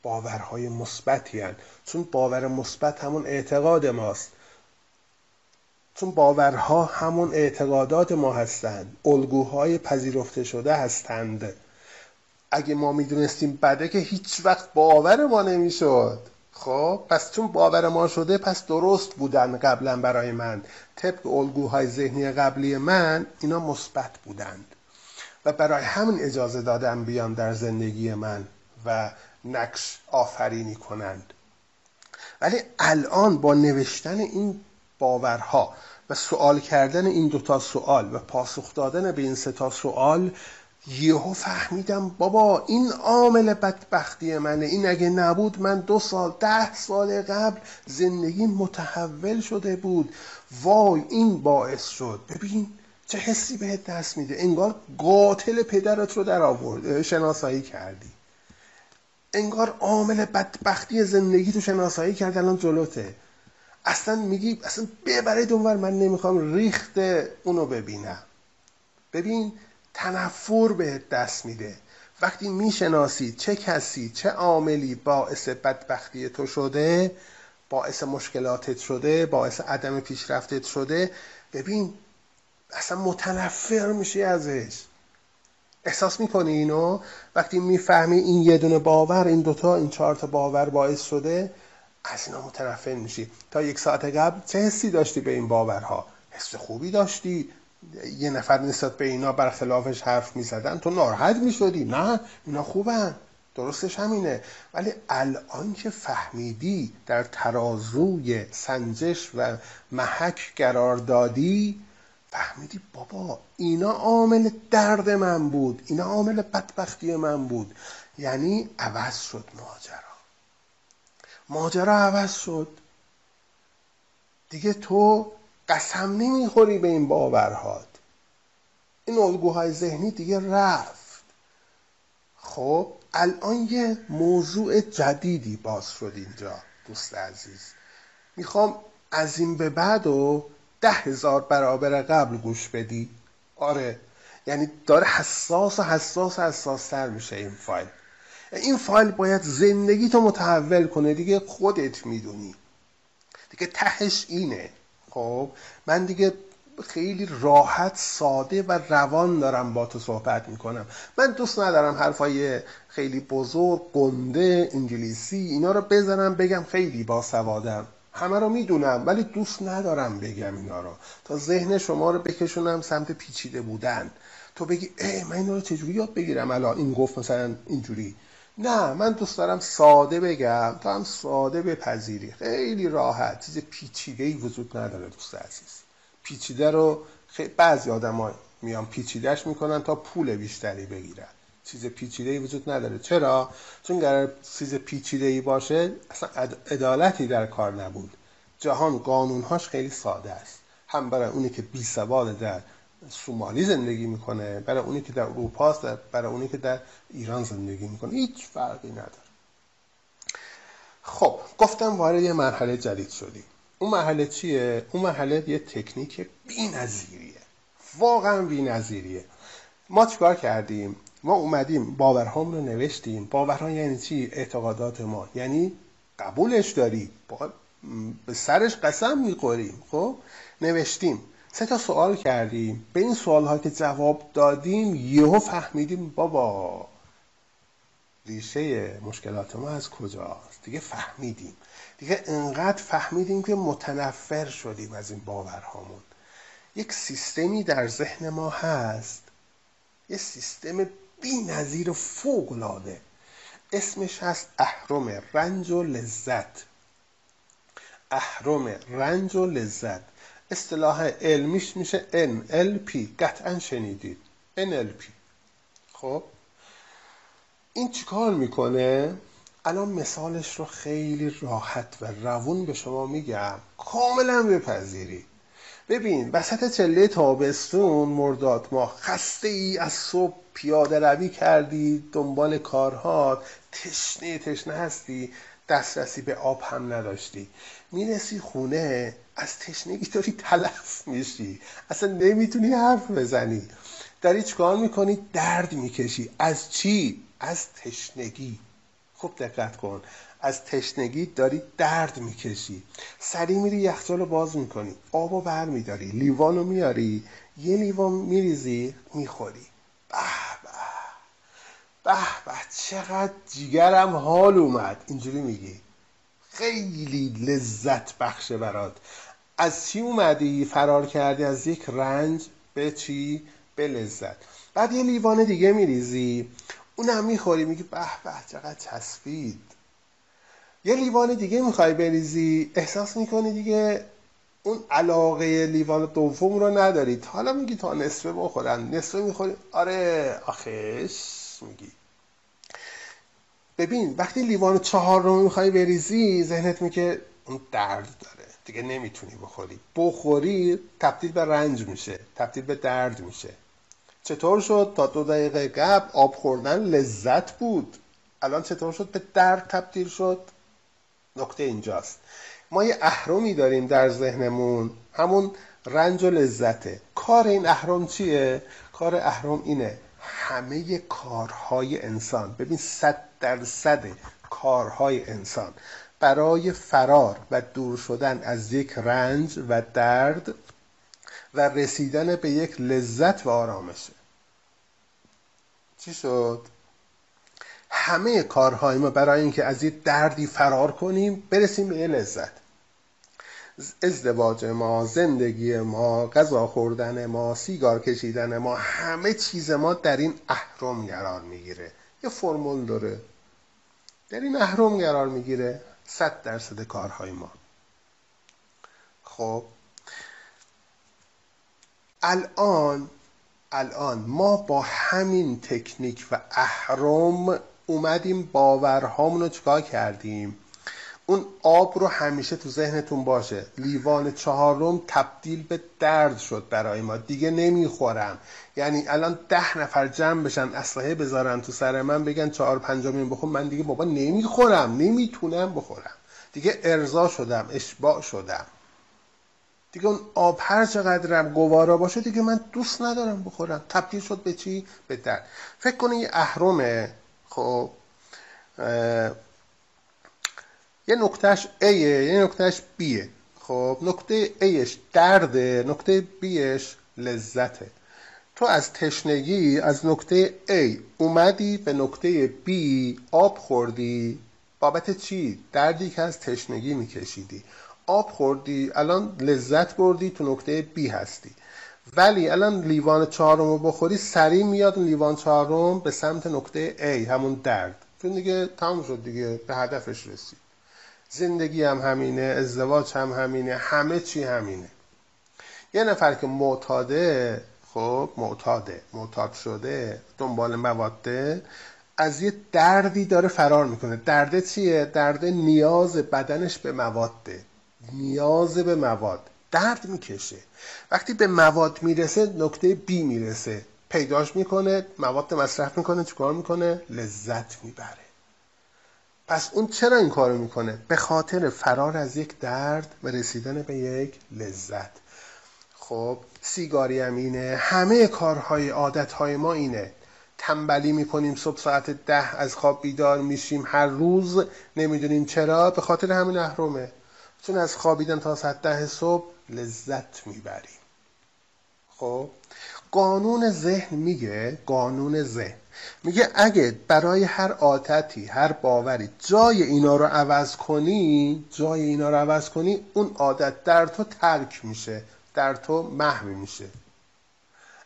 باورهای مثبتی چون باور مثبت همون اعتقاد ماست. چون باورها همون اعتقادات ما هستند. الگوهای پذیرفته شده هستند. اگه ما می‌دونستیم بده که هیچ وقت باور ما نمی‌شد. خب پس چون باور ما شده پس درست بودن قبلا برای من. طبق الگوهای ذهنی قبلی من اینا مثبت بودند. و برای همین اجازه دادم بیان در زندگی من و نقش آفرینی کنند. ولی الان با نوشتن این باورها و سوال کردن این دوتا سوال و پاسخ دادن به این سه سوال یهو فهمیدم بابا این عامل بدبختی منه. این اگه نبود من دو سال ده سال قبل زندگی متحول شده بود. وای این باعث شد. ببین چه حسی بهت دست میده. انگار قاتل پدرت رو در آورد شناسایی کردی. انگار عامل بدبختی زندگی تو شناسایی کرد الان جلوته. اصلا میگی اصلا ببره دنور من نمی‌خوام ریخت اونو ببینم. ببین تنفر بهت دست میده. وقتی می‌شناسی چه کسی چه عاملی باعث بدبختی تو شده باعث مشکلاتت شده باعث عدم پیشرفتت شده ببین اصلا متنفر میشی ازش. احساس می‌کنی اینو؟ وقتی می‌فهمی این یه دونه باور این دوتا این چهار تا باور باعث شده از اینا متنفر میشی. تا یک ساعت قبل چه حسی داشتی به این باورها؟ حس خوبی داشتی؟ یه نفر نسبت به اینا برخلافش حرف می‌زدن. تو ناراحت می‌شدی. نه اینا خوبن. درستش همینه. ولی الان که فهمیدی در ترازوی سنجش و محک قرار دادی فهمیدی بابا اینا عامل درد من بود. اینا عامل بدبختی من بود. یعنی عوض شد ماجرا. ماجرا عوض شد. دیگه تو قسم نمی‌خوری به این باورهات. این الگوهای ذهنی دیگه رفت. خب الان یه موضوع جدیدی باز شد اینجا دوست عزیز. می‌خوام از این به بعد و ده هزار برابر قبل گوش بدی. آره یعنی داره حساس و حساس و حساس تر میشه این فایل. این فایل باید زندگی تو متحول کنه دیگه خودت می‌دونی. دیگه تهش اینه. خب من دیگه خیلی راحت ساده و روان دارم با تو صحبت می‌کنم. من دوست ندارم حرفای خیلی بزرگ گنده انگلیسی اینا رو بزنم بگم خیلی باسوادم. همه رو می‌دونم ولی دوست ندارم بگم اینا رو. تا ذهن شما رو بکشونم سمت پیچیده بودن. تو بگی ای من اینا رو چجوری یاد بگیرم الان؟ این گفت مثلا اینجوری. نه من دوست دارم ساده بگم تا هم ساده بپذیری. خیلی راحت چیز پیچیده ای وجود نداره دوست عزیز. پیچیده رو بعضی آدم میان پیچیدهش می‌کنن تا پول بیشتری بگیرن. چیز پیچیده ای وجود نداره. چرا؟ چون اگر چیز پیچیده ای باشه اصلا عدالتی در کار نبود. جهان قانونهاش خیلی ساده است. هم برای اونی که بی سواد در سومالی زندگی می‌کنه برای اونی که در اروپا است برای اونی که در ایران زندگی می‌کنه. هیچ فرقی نداره. خب گفتم وارد یه مرحله جدید شدیم اون مرحله چیه؟ اون مرحله یه تکنیک بی‌نظیریه. واقعا بی‌نظیریه. ما چیکار کردیم؟ ما اومدیم باورهام رو نوشتیم. باورها یعنی چی؟ اعتقادات ما. یعنی قبولش داری به سرش قسم می‌خوریم. خب؟ نوشتیم. سه تا سوال کردیم. به این سوال ها که جواب دادیم یهو فهمیدیم بابا ریشه مشکلات ما از کجاست؟ دیگه فهمیدیم. دیگه انقدر فهمیدیم که متنفر شدیم از این باورهامون. یک سیستمی در ذهن ما هست. یه سیستم بی نظیر و فوق العاده اسمش هست اهرم رنج و لذت. اهرم رنج و لذت. اصطلاح علمیش میشه NLP قطعا شنیدید. NLP خب؟ این چیکار می‌کنه؟ الان مثالش رو خیلی راحت و روون به شما میگم. کاملا بپذیری. ببین وسط چله تابستون مرداد ما خسته ای از صبح پیاده روی کردی دنبال کارها تشنه تشنه هستی دسترسی به آب هم نداشتی. می‌رسی خونه از تشنگی داری تلف میشی. اصلا نمی‌تونی حرف بزنی. داری چکار می‌کنی؟ درد می‌کشی. از چی؟ از تشنگی. خوب دقت کن. از تشنگی داری درد می‌کشی. سری میری یخچال رو باز می‌کنی. آب بر میداری لیوان رو میاری. یه لیوان میریزی می‌خوری. به به به به. چقدر جیگرم حال اومد. اینجوری میگی. خیلی لذت بخشه برات. از چی اومدی؟ فرار کردی از یک رنج به چی؟ به لذت. بعد یه لیوان دیگه میریزی. اونم می‌خوری میگی به به چقدر چسبید. یه لیوان دیگه می‌خوای بریزی. احساس می‌کنی دیگه اون علاقه لیوان دوم رو نداری. حالا میگی تا نصفه بخورن. نصفه می‌خوری. آره آخش میگی. ببین وقتی لیوان چهار رو می‌خوای بریزی ذهنت میگه اون درد داره. دیگه نمی‌تونی بخوری. بخوری تبدیل به رنج میشه تبدیل به درد میشه. چطور شد؟ تا دو دقیقه قبل آب خوردن لذت بود. الان چطور شد؟ به درد تبدیل شد. نکته اینجاست. ما یه اهرمی داریم در ذهنمون. همون رنج و لذته. کار این اهرم چیه؟ کار اهرم اینه همه کارهای انسان. ببین صد درصد کارهای انسان. برای فرار و دور شدن از یک رنج و درد و رسیدن به یک لذت و آرامشه چی شد؟ همه کارهای ما برای اینکه از یک دردی فرار کنیم برسیم به یه لذت. ازدواج ما زندگی ما غذا خوردن ما سیگار کشیدن ما همه چیز ما در این اهرم قرار می‌گیره. یه فرمول داره. در این اهرم قرار می‌گیره. صد درصد کارهای ما. خب. الان الان ما با همین تکنیک و اهرم اومدیم باورهامون رو چکار کردیم؟ اون آب رو همیشه تو ذهنتون باشه. لیوان چهارم تبدیل به درد شد برای ما. دیگه نمی‌خورم. یعنی الان ده نفر جمع بشن اسلحه بذارن تو سر من بگن چهار پنجمین بخور من دیگه بابا نمی‌خورم. نمی‌تونم بخورم. دیگه ارضا شدم اشباع شدم. دیگه اون آب هر چقدرم گوارا باشه دیگه من دوست ندارم بخورم. تبدیل شد به چی؟ به درد. فکر کنید یه اهرمه. خب یه نکتهش A یه نکتهش B خب نکته Aش درده نکته Bش لذته. تو از تشنگی از نکته A اومدی به نکته B آب خوردی. بابت چی؟ دردی که از تشنگی میکشیدی. آب خوردی الان لذت بردی تو نکته B هستی. ولی الان لیوان چهارم رو بخوری سریع میاد لیوان چهارم به سمت نکته A همون درد. چون دیگه تمام شد دیگه به هدفش رسید. زندگی هم همینه ازدواج هم همینه همه چی همینه. یه نفر که معتاده خب معتاده معتاد شده دنبال مواده از یه دردی داره فرار می‌کنه. درده چیه؟ درده نیاز بدنش به مواده. نیاز به مواد. درد می‌کشه. وقتی به مواد می‌رسه نکته بی می‌رسه. پیداش می‌کنه مواد مصرف می‌کنه چیکار می‌کنه؟ لذت می‌بره. پس اون چرا این کارو می‌کنه؟ به خاطر فرار از یک درد و رسیدن به یک لذت. خب سیگاری هم اینه. همه کارهای عادتهای ما اینه. تنبلی می‌کنیم صبح ساعت ده از خواب بیدار میشیم. هر روز نمی‌دونیم چرا به خاطر همین اهرمه چون از خوابیدن تا ساعت ده صبح لذت می‌بریم. خب قانون ذهن میگه قانون ذهن. میگه اگه برای هر عادتی هر باوری جای اینا رو عوض کنی جای اینا رو عوض کنی اون عادت در تو ترک میشه در تو محو میشه.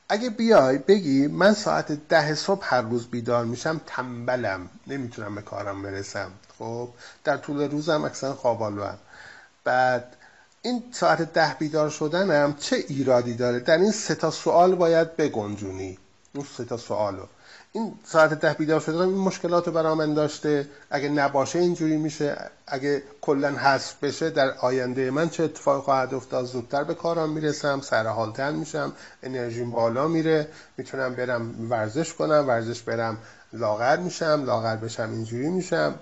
اگه بیای بگی من ساعت ده صبح هر روز بیدار میشم تنبلم نمی‌تونم به کارم برسم. خب در طول روزم اکثر خوابالو بعد این ساعت ده بیدار شدنم چه ایرادی داره؟ در این سه تا سوال باید بگنجونی. اون سه تا سوالو. این ساعت ده بیدار شدن این مشکلات رو برای من داشته. اگه نباشه اینجوری میشه. اگه کلا حذف بشه در آینده من چه اتفاقی خواهد افتاد؟ زودتر به کارم می‌رسم سر حالتر میشم انرژیم بالا میره. می‌تونم برم ورزش کنم ورزش برم لاغر میشم لاغر بشم اینجوری میشم.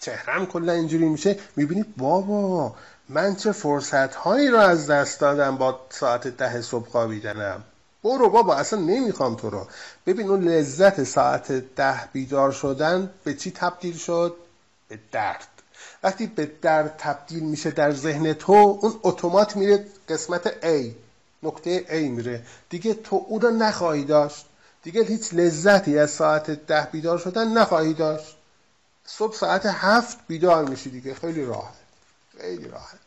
چهرم کلا اینجوری میشه. می‌بینی بابا من چه فرصت هایی رو از دست دادم با ساعت ده صبح خوابیدنم. برو بابا اصلا نمی‌خوام تو رو. ببین اون لذت ساعت ده بیدار شدن به چی تبدیل شد؟ به درد. وقتی به درد تبدیل میشه در ذهن تو اون اتومات میره قسمت A نقطه A میره. دیگه تو او رو نخواهی داشت. دیگه هیچ لذتی از ساعت ده بیدار شدن نخواهی داشت. صبح ساعت هفت بیدار میشی دیگه. خیلی راحت. خیلی راحت.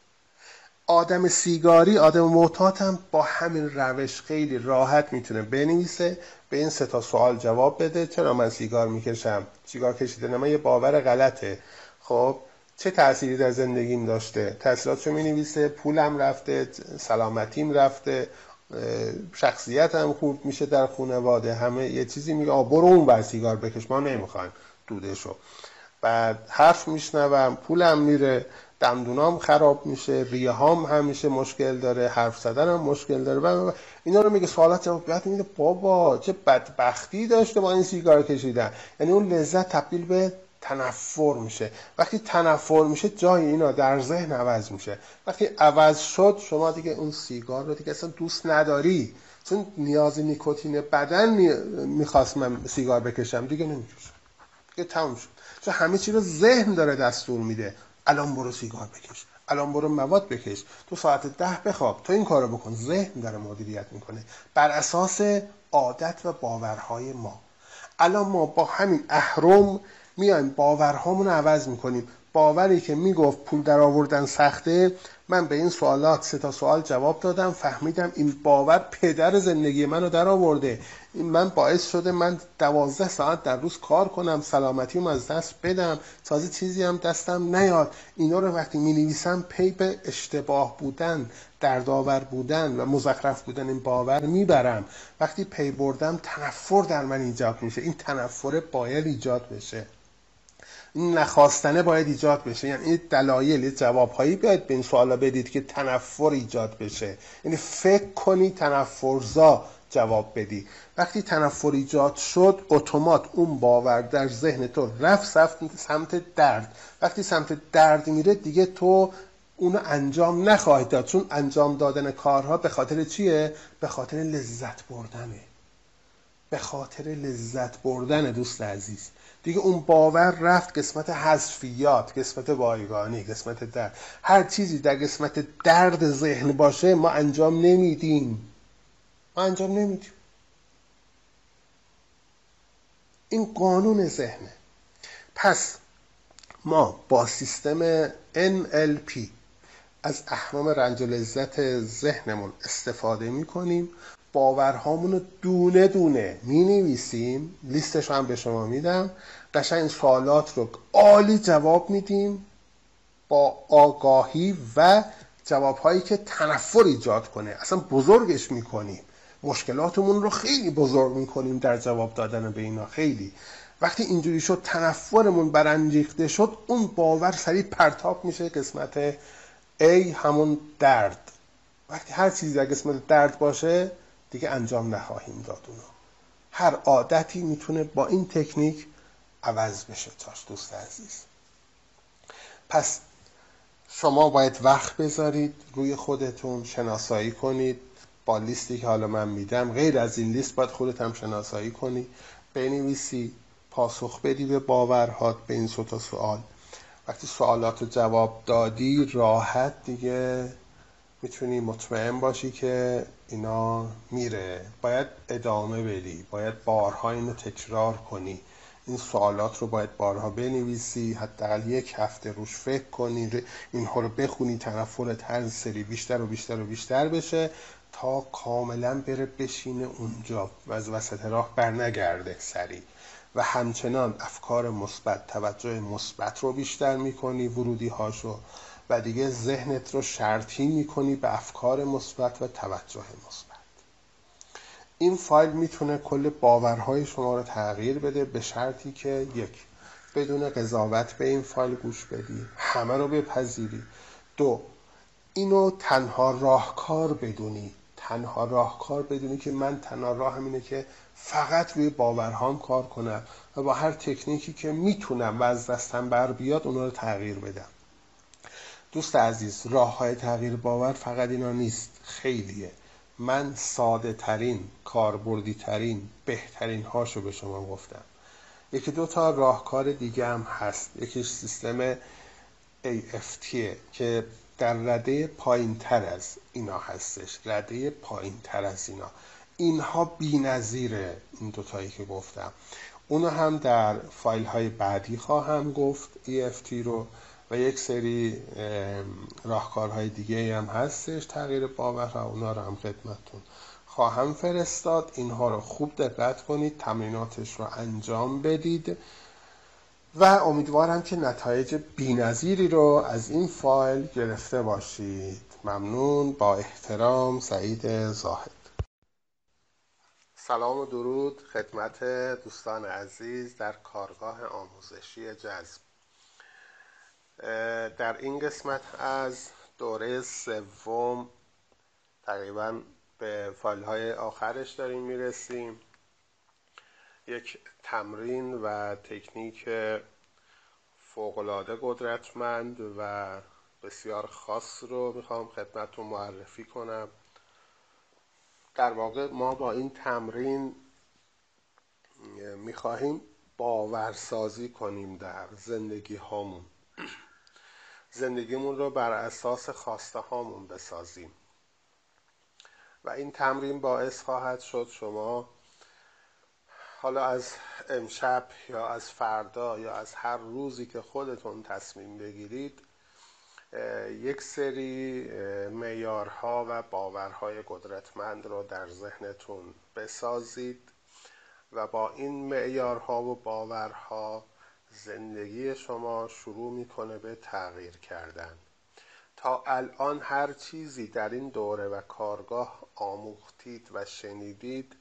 آدم سیگاری آدم معتاد هم با همین روش خیلی راحت می‌تونه بنویسه به این سه تا سوال جواب بده. چرا من سیگار می‌کشم؟ سیگار کشیدن من یه باور غلطه. خب چه تأثیری در زندگیم داشته؟ تاثیراتشو می‌نویسه پولم رفته سلامتیم رفته شخصیتم خوب میشه در خانواده همه یه چیزی میگه آ برو اون بر سیگار بکش ما نمی‌خوایم. دودشو. بعد حرف میشنوم پولم میره. دندونام خراب میشه ریه هام همیشه مشکل داره حرف زدن هم مشکل داره. و اینا رو میگه سوالات جواب میگه بابا چه بدبختی داشته با این سیگار کشیدن. یعنی اون لذت تبدیل به تنفر میشه. وقتی تنفر میشه جای اینا در ذهن عوض میشه. وقتی عوض شد شما دیگه اون سیگار رو دیگه اصلا دوست نداری. چون نیاز نیکوتین بدن می‌خواست من سیگار بکشم. دیگه نمی‌کشم دیگه تموم شد. چون همه چی رو ذهن داره دستور میده. الان برو سیگار بکش. الان برو مواد بکش. تو ساعت ده بخواب. تو این کارو بکن. ذهن داره مدیریت می‌کنه. بر اساس عادت و باورهای ما. الان ما با همین اهرم میایم باورهامون رو عوض می‌کنیم. باوری که می‌گفت پول در آوردن سخته من به این سوالات سه تا سوال جواب دادم فهمیدم این باور پدر زندگی منو در آورده. این من باعث شده من دوازده ساعت در روز کار کنم سلامتیم از دست بدم. تازه چیزی هم دستم نیاد. اینا رو وقتی می نویسم پی به اشتباه بودن دردآور بودن و مزخرف بودن این باور می‌برم. وقتی پی بردم تنفر در من ایجاد میشه. این تنفر باید ایجاد بشه. این نخواستنه باید ایجاد بشه. یعنی این دلایل جوابهایی باید به این سوالا بدید که تنفر ایجاد بشه. یعنی فکر کنی تنفرزا. جواب بدی. وقتی تنفر ایجاد شد اتومات اون باور در ذهن تو رفت سمت درد. وقتی سمت درد میره دیگه تو اونو انجام نخواهید داد. چون انجام دادن کارها به خاطر چیه؟ به خاطر لذت بردنه. به خاطر لذت بردن دوست عزیز. دیگه اون باور رفت قسمت حذفیات قسمت بایگانی قسمت درد. هر چیزی در قسمت درد ذهن باشه ما انجام نمیدیم. انجام نمیدیم. این قانون ذهنه. پس ما با سیستم NLP از احرام رنج و لذت ذهنمون استفاده می‌کنیم. باورهامون رو دونه دونه می نویسیم لیستش هم به شما میدم. قشنگ این سوالات رو عالی جواب میدیم. با آگاهی و جوابهایی که تنفر ایجاد کنه. اصلا بزرگش می‌کنیم. مشکلاتمون رو خیلی بزرگ می‌کنیم در جواب دادن به اینا. خیلی. وقتی اینجوری شد تنفرمون برانگیخته شد اون باور سریع پرتاب میشه قسمت A همون درد. وقتی هر چیزی در قسمت درد باشه دیگه انجام نخواهیم داد اونو. هر عادتی می‌تونه با این تکنیک عوض بشه. تاش دوست عزیز. پس شما باید وقت بذارید روی خودتون شناسایی کنید. با لیستی که حالا من میدم غیر از این لیست باید خودت هم شناسایی کنی بنویسی پاسخ بدی به باورهات به این تا سوال. وقتی سوالات رو جواب دادی راحت دیگه می‌تونی مطمئن باشی که اینا میره. باید ادامه بدی باید بارها اینو تکرار کنی. این سوالات رو باید بارها بنویسی حداقل یک هفته روش فکر کنی اینها رو بخونی تنفرت هر سری بیشتر و بیشتر و بیشتر بشه. تا کاملا بره بشینه اونجا و از وسط راه برنگرده سریع. و همچنان افکار مثبت توجه مثبت رو بیشتر می‌کنی ورودی هاشو و دیگه ذهنت رو شرطی می‌کنی به افکار مثبت و توجه مثبت. این فایل می‌تونه کل باورهای شما رو تغییر بده به شرطی که یک بدون قضاوت به این فایل گوش بدی همه رو بپذیری. دو اینو تنها راهکار بدونی. تنها راهکار بدونی که من تنها راهم اینه که فقط روی باورهام کار کنم و با هر تکنیکی که می‌تونم و از دستم بر بیاد اونا رو تغییر بدم. دوست عزیز راه های تغییر باور فقط اینا نیست. خیلیه. من ساده ترین کاربردی ترین بهترین هاشو به شما گفتم. یکی دو تا راهکار دیگه هم هست. یکیش سیستم AFT که در رده پایین تر از اینا هستش. رده پایین تر از اینا. اینها بی نظیره این دوتایی که گفتم. اونو هم در فایل های بعدی خواهم گفت EFT رو. و یک سری راهکارهای دیگه هم هستش تغییر باور اونا رو هم خدمتتون خواهم فرستاد. اینها رو خوب دقت کنید تمریناتش رو انجام بدید. و امیدوارم که نتایج بینظیری رو از این فایل گرفته باشید. ممنون. با احترام سعید زاهد. سلام و درود خدمت دوستان عزیز در کارگاه آموزشی جذب. در این قسمت از دوره سوم تقریبا به فایل های آخرش داریم می‌رسیم. یک تمرین و تکنیک فوقالعاده قدرتمند و بسیار خاص رو می‌خوام خدمتتون معرفی کنم. در واقع ما با این تمرین می‌خواهیم باورسازی کنیم در زندگی هامون زندگیمون رو بر اساس خواسته هامون بسازیم. و این تمرین باعث خواهد شد شما حالا از امشب یا از فردا یا از هر روزی که خودتون تصمیم بگیرید یک سری میارها و باورهای قدرتمند رو در ذهنتون بسازید و با این معیارها و باورها زندگی شما شروع می‌کنه به تغییر کردن. تا الان هر چیزی در این دوره و کارگاه آموختید و شنیدید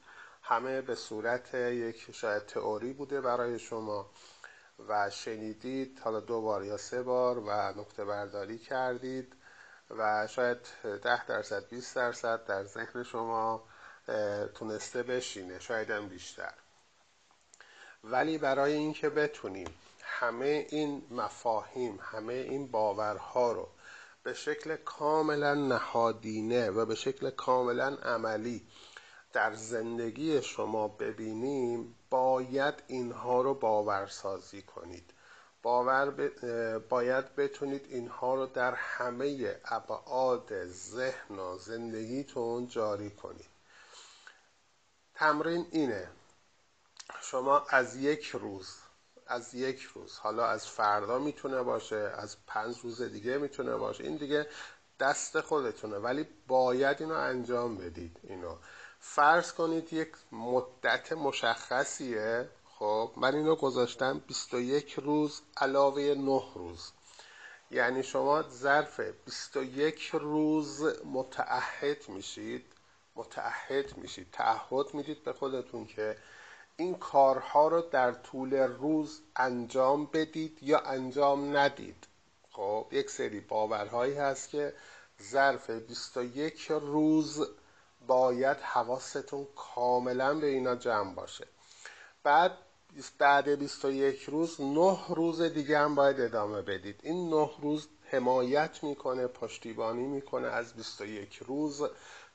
همه به صورت یک شاید تئوری بوده برای شما و شنیدید حالا دو بار یا سه بار و نقطه برداری کردید و شاید ده درصد 20 درصد در ذهن شما تونسته بشینه شاید هم بیشتر. ولی برای اینکه بتونیم همه این مفاهیم همه این باورها رو به شکل کاملا نهادینه و به شکل کاملا عملی در زندگی شما ببینیم باید اینها رو باورسازی کنید. باور باید بتونید اینها رو در همه ابعاد ذهن و زندگیتون جاری کنید. تمرین اینه. شما از یک روز از یک روز حالا از فردا می‌تونه باشه از پنج روز دیگه می‌تونه باشه این دیگه دست خودتونه ولی باید اینو انجام بدید اینو. فرض کنید یک مدت مشخصیه. خب من اینو گذاشتم 21 روز علاوه 9 روز. یعنی شما ظرف 21 روز متعهد میشید. متعهد میشید. تعهد می‌دید به خودتون که این کارها رو در طول روز انجام بدید یا انجام ندید. خب یک سری باورهایی هست که ظرف 21 روز باید حواستون کاملا به اینا جمع باشه. بعد بعد 21 روز نه روز دیگه هم باید ادامه بدید. این نه روز حمایت می‌کنه پشتیبانی می‌کنه از 21 روز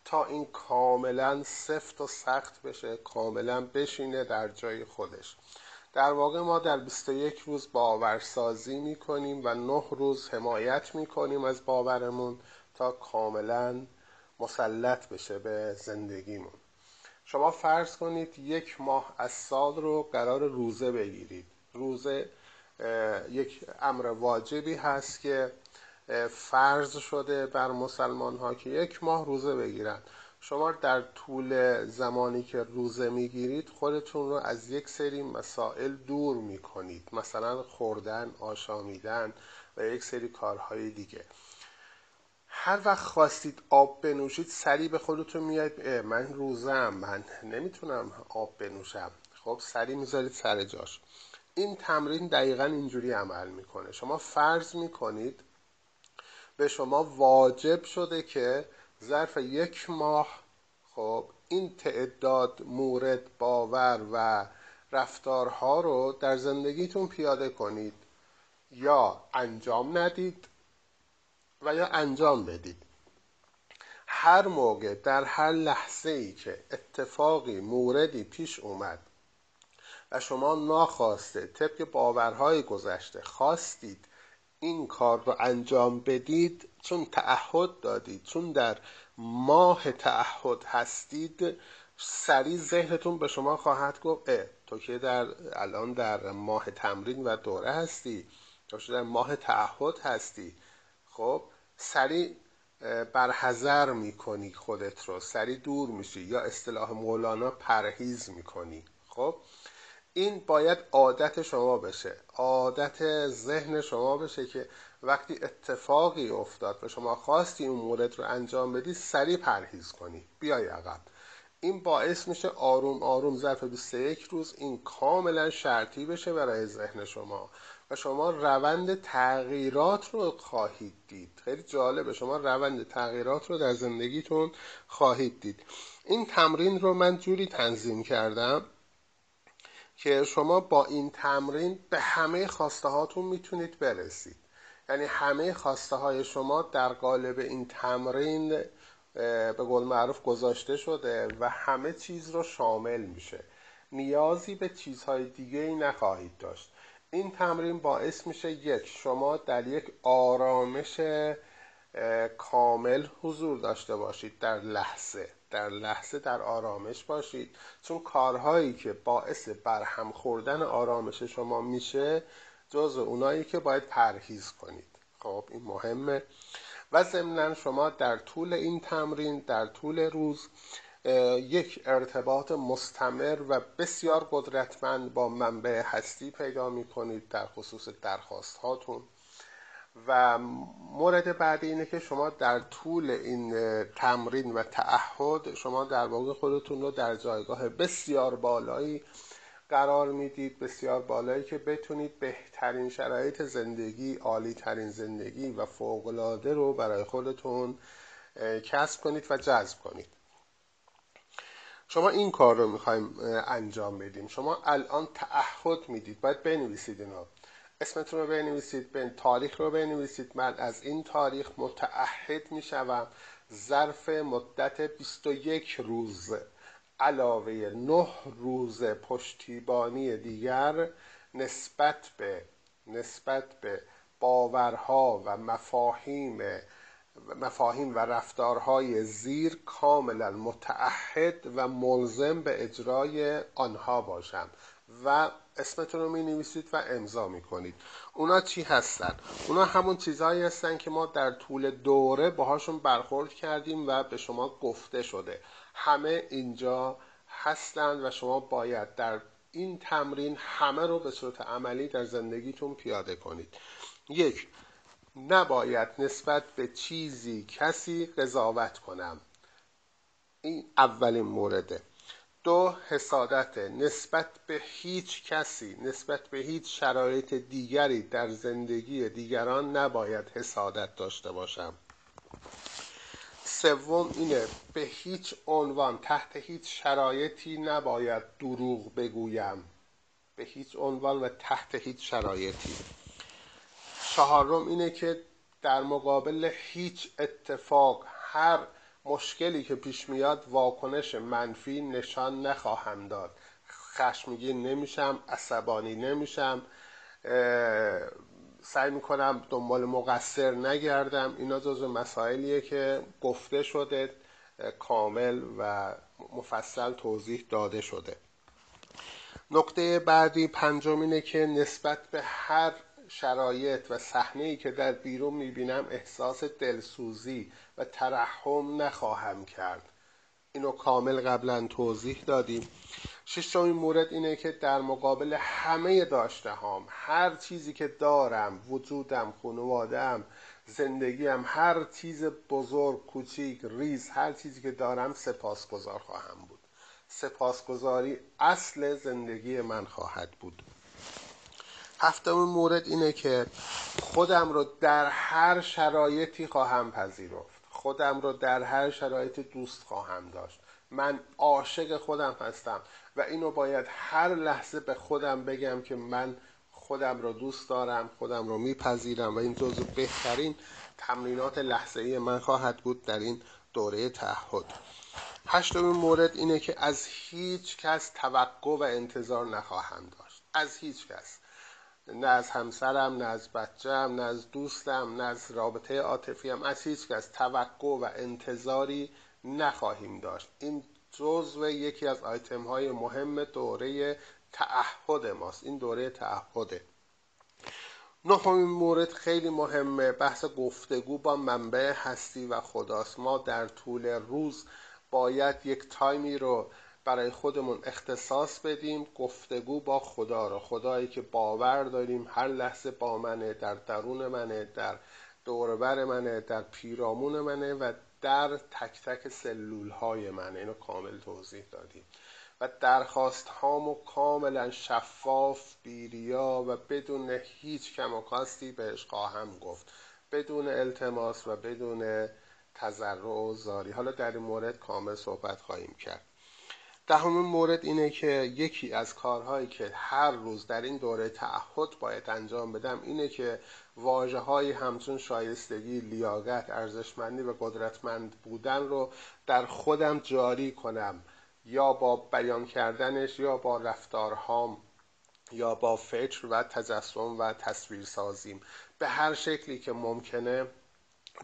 تا این کاملا سفت و سخت بشه کاملا بشینه در جای خودش. در واقع ما در 21 روز باورسازی می‌کنیم و نه روز حمایت می‌کنیم از باورمون تا کاملا مسلط بشه به زندگیمون. شما فرض کنید یک ماه از سال رو قرار روزه بگیرید. روزه یک امر واجبی هست که فرض شده بر مسلمان ها که یک ماه روزه بگیرن. شما در طول زمانی که روزه می‌گیرید خودتون رو از یک سری مسائل دور می‌کنید. مثلا خوردن آشامیدن و یک سری کارهای دیگه. هر وقت خواستید آب بنوشید سریع به خودتون میاد من روزم من نمی‌تونم آب بنوشم. خب سریع می‌ذارید سر جاش. این تمرین دقیقا اینجوری عمل می‌کنه. شما فرض می‌کنید به شما واجب شده که ظرف یک ماه خب این تعداد مورد باور و رفتارها رو در زندگیتون پیاده کنید یا انجام ندید و یا انجام بدید. هر موقع در هر لحظه ای که اتفاقی موردی پیش اومد و شما ناخواسته طبق باورهای گذشته خواستید این کار رو انجام بدید چون تعهد دادید چون در ماه تعهد هستید سریع ذهنتون به شما خواهد گفت اه تو که در الان در ماه تمرین و دوره هستی تو در ماه تعهد هستی. خب سریع برحضر می‌کنی خودت رو. سریع دور میشی یا اصطلاح مولانا پرهیز می‌کنی. خب؟ این باید عادت شما بشه. عادت ذهن شما بشه که وقتی اتفاقی افتاد و شما خواستی اون مورد رو انجام بدی سریع پرهیز کنی. بیای عقب. این باعث میشه آروم آروم ظرف 21 روز این کاملا شرطی بشه برای ذهن شما. شما روند تغییرات رو خواهید دید. خیلی جالبه شما روند تغییرات رو در زندگیتون خواهید دید. این تمرین رو من جوری تنظیم کردم که شما با این تمرین به همه خواسته هاتون می‌تونید برسید. یعنی همه خواسته های شما در قالب این تمرین به قول معروف گذاشته شده و همه چیز رو شامل میشه. نیازی به چیزهای دیگه ای نخواهید داشت. این تمرین باعث میشه یک شما در یک آرامش کامل حضور داشته باشید در لحظه در لحظه در آرامش باشید. چون کارهایی که باعث برهم خوردن آرامش شما میشه جز اونایی که باید پرهیز کنید. خب این مهمه. و ضمنا شما در طول این تمرین در طول روز یک ارتباط مستمر و بسیار قدرتمند با منبع هستی پیدا می کنید در خصوص درخواست هاتون و مورد بعدی اینه که شما در طول این تمرین و تعهد شما در واقع خودتون رو در جایگاه بسیار بالایی قرار می‌دید بسیار بالایی که بتونید بهترین شرایط زندگی عالی ترین زندگی و فوقلاده رو برای خودتون کسب کنید و جذب کنید. شما این کار رو می‌خوایم انجام بدیم. شما الان تعهد می‌دید. باید بنویسید اینا اسمتون رو بنویسید به تاریخ رو بنویسید. من از این تاریخ متعهد می‌شوم. ظرف مدت 21 روز. علاوه نه روز پشتیبانی دیگر نسبت به نسبت به باورها و مفاهیم مفاهیم و رفتارهای زیر کاملا متعهد و ملزم به اجرای آنها باشم. و اسمتون رو می نویسید و امضا می کنید اونا چی هستن؟ اونا همون چیزهایی هستن که ما در طول دوره باهاشون برخورد کردیم و به شما گفته شده. همه اینجا هستند و شما باید در این تمرین همه رو به صورت عملی در زندگیتون پیاده کنید. یک نباید نسبت به چیزی کسی قضاوت کنم. این اولین مورده. دو حسادت نسبت به هیچ کسی نسبت به هیچ شرایط دیگری در زندگی دیگران نباید حسادت داشته باشم. سوم اینه به هیچ عنوان تحت هیچ شرایطی نباید دروغ بگویم. به هیچ عنوان و تحت هیچ شرایطی. چهارم اینه که در مقابل هیچ اتفاق هر مشکلی که پیش میاد واکنش منفی نشان نخواهم داد. خشمگین نمیشم عصبانی نمیشم سعی می‌کنم دنبال مقصر نگردم. اینا جزو مسائلیه که گفته شده کامل و مفصل توضیح داده شده. نقطه بعدی پنجم اینه که نسبت به هر شرایط و صحنه ای که در بیرون می‌بینم احساس دلسوزی و ترحم نخواهم کرد. اینو کامل قبلا توضیح دادیم. ششمین مورد اینه که در مقابل همه داشته هام هر چیزی که دارم وجودم خانوادم زندگیم هر چیز بزرگ کوچیک ریز هر چیزی که دارم سپاسگزار خواهم بود. سپاسگزاری اصل زندگی من خواهد بود. هفتمین مورد اینه که خودم رو در هر شرایطی خواهم پذیرفت. خودم رو در هر شرایط دوست خواهم داشت. من عاشق خودم هستم و اینو باید هر لحظه به خودم بگم که من خودم رو دوست دارم خودم رو میپذیرم و این جزو بهترین تمرینات لحظه ای من خواهد بود در این دوره تعهد. هشتمین مورد اینه که از هیچ کس توقع و انتظار نخواهم داشت. از هیچ کس. نه از همسرم نه از بچم نه از دوستم نه از رابطه عاطفیم. از هیچ کس. توقع و انتظاری نخواهیم داشت. این جزو یکی از آیتم های مهم دوره تعهد ماست. این دوره تعهده. نهمین مورد خیلی مهمه. بحث گفتگو با منبع هستی و خداست. ما در طول روز باید یک تایمی رو برای خودمون اختصاص بدیم گفتگو با خدا رو. خدایی که باور داریم هر لحظه با منه در درون منه در دوربر منه در پیرامون منه و در تک تک سلول های من اینو کامل توضیح دادیم. و درخواست هامو کاملا شفاف بیریا و بدون هیچ کم و کاستی بهش خواهم گفت. بدون التماس و بدون تذرع و زاری. حالا در این مورد کامل صحبت خواهیم کرد. دهمین مورد اینه که یکی از کارهایی که هر روز در این دوره تعهد باید انجام بدم اینه که واجه های همچون شایستگی، لیاقت، ارزشمندی و قدرتمند بودن رو در خودم جاری کنم. یا با بیان کردنش یا با رفتارهام یا با فکر و تجسم و تصویر سازیم به هر شکلی که ممکنه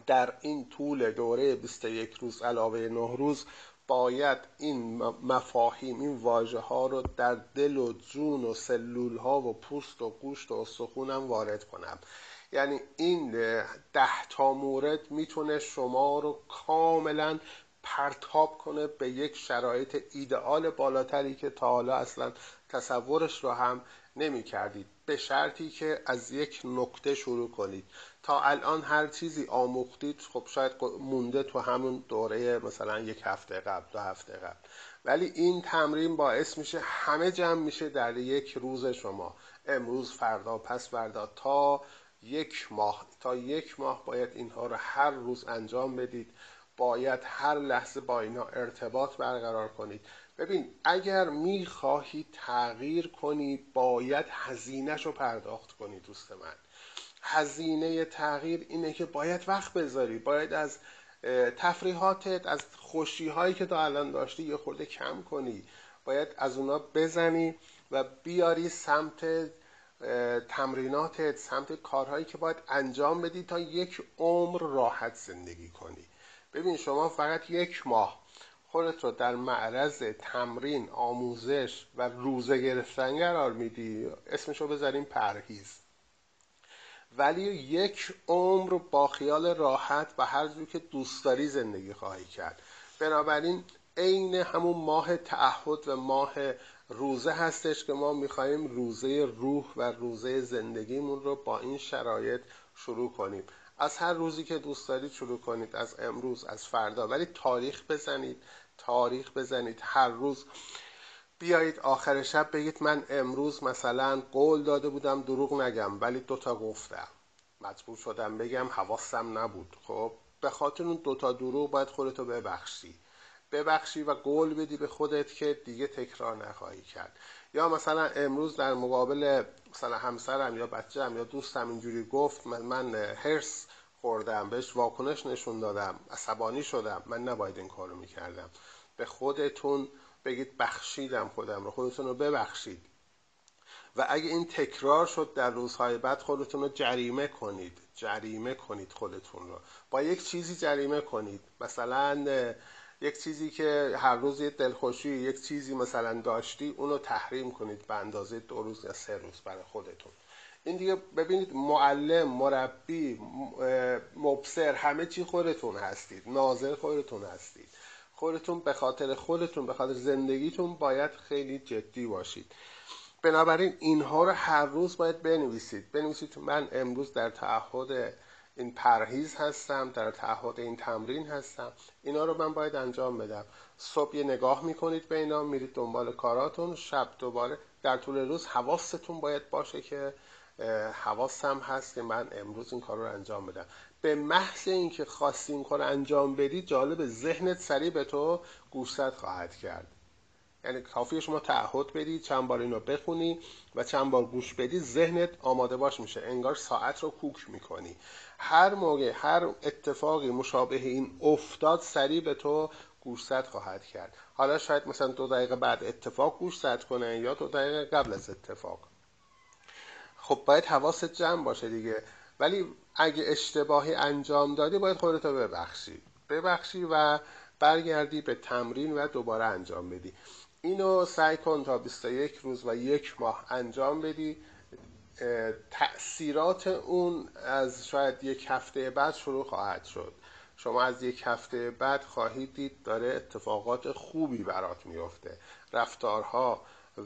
در این طول دوره 21 روز علاوه 9 روز باید این مفاهیم این واژه ها رو در دل و جون و سلول ها و پوست و گوشت و استخونم وارد کنم. یعنی این ده تا مورد می‌تونه شما رو کاملا پرتاب کنه به یک شرایط ایدئال بالاتری که تا حالا اصلا تصورش رو هم نمی کردید به شرطی که از یک نقطه شروع کنید. تا الان هر چیزی آموختید خب شاید مونده تو همون دوره مثلا یک هفته قبل دو هفته قبل. ولی این تمرین باعث میشه همه جمع میشه در یک روز شما. امروز فردا پس فردا تا یک ماه. تا یک ماه باید اینها رو هر روز انجام بدید. باید هر لحظه با اینها ارتباط برقرار کنید. ببین اگر می‌خواهی تغییر کنی باید هزینهش رو پرداخت کنی دوست من. هزینه تغییر اینه که باید وقت بذاری باید از تفریحاتت از خوشی هایی که تا الان داشتی یه خورده کم کنی. باید از اونا بزنی و بیاری سمت تمریناتت سمت کارهایی که باید انجام بدی تا یک عمر راحت زندگی کنی. ببین شما فقط یک ماه خودت رو در معرض تمرین آموزش و روزه گرفتن قرار میدی. اسمشو بذاریم پرهیز. ولی یک عمر با خیال راحت و هر جور که دوست داری زندگی خواهی کرد. بنابراین عین همون ماه تعهد و ماه روزه هستش که ما می‌خواهیم روزه روح و روزه زندگیمون رو با این شرایط شروع کنیم. از هر روزی که دوست دارید شروع کنید از امروز از فردا. ولی تاریخ بزنید تاریخ بزنید. هر روز بیایید آخر شب بگید من امروز مثلا قول داده بودم دروغ نگم ولی دوتا گفتم. مجبور شدم بگم حواسم نبود. خب به خاطر اون دوتا دروغ باید خودتو ببخشی. ببخشی و قول بدی به خودت که دیگه تکرار نخواهی کرد. یا مثلا امروز در مقابل مثلا همسرم یا بچه‌م یا دوستم اینجوری گفت من, من هرس خوردم بهش واکنش نشون دادم عصبانی شدم. من نباید این کارو می‌کردم. به خودتون بگید بخشیدم خودم رو خودتون رو ببخشید. و اگه این تکرار شد در روزهای بعد خودتون رو جریمه کنید جریمه کنید خودتون رو. با یک چیزی جریمه کنید. مثلا یک چیزی که هر روز یه دلخوشی یک چیزی مثلا داشتی اونو تحریم کنید به اندازه دو روز یا سه روز برای خودتون. این دیگه ببینید معلم مربی مبصر همه چی خودتون هستید ناظر خودتون هستید. خودتون به خاطر خودتون به خاطر زندگیتون باید خیلی جدی باشید. بنابراین اینها رو هر روز باید بنویسید. بنویسید من امروز در تعهد این پرهیز هستم در تعهد این تمرین هستم. اینا رو من باید انجام بدم. صبح یه نگاه می‌کنید به اینا میرید دنبال کاراتون شب دوباره در طول روز حواستون باید باشه که حواسم هست که من امروز این کار رو انجام بدم. به محض اینکه خواستی این کار انجام بدی جالب ذهنت سریع به تو گوشزد خواهد کرد. یعنی کافی شما تعهد بدی چند بار اینو بخونی و چند بار گوش بدی ذهنت آماده باش میشه. انگار ساعت رو کوک می‌کنی. هر موقع هر اتفاقی مشابه این افتاد سریع به تو گوشزد خواهد کرد. حالا شاید مثلا دو دقیقه بعد اتفاق گوشزد کنه یا دو دقیقه قبل از اتفاق. خب باید حواست جمع باشه دیگه. ولی اگه اشتباهی انجام دادی باید خودتو ببخشی. ببخشی و برگردی به تمرین و دوباره انجام بدی. اینو سعی کن تا 21 روز و یک ماه انجام بدی. تأثیرات اون از شاید یک هفته بعد شروع خواهد شد. شما از یک هفته بعد خواهید دید داره اتفاقات خوبی برات میفته. رفتارها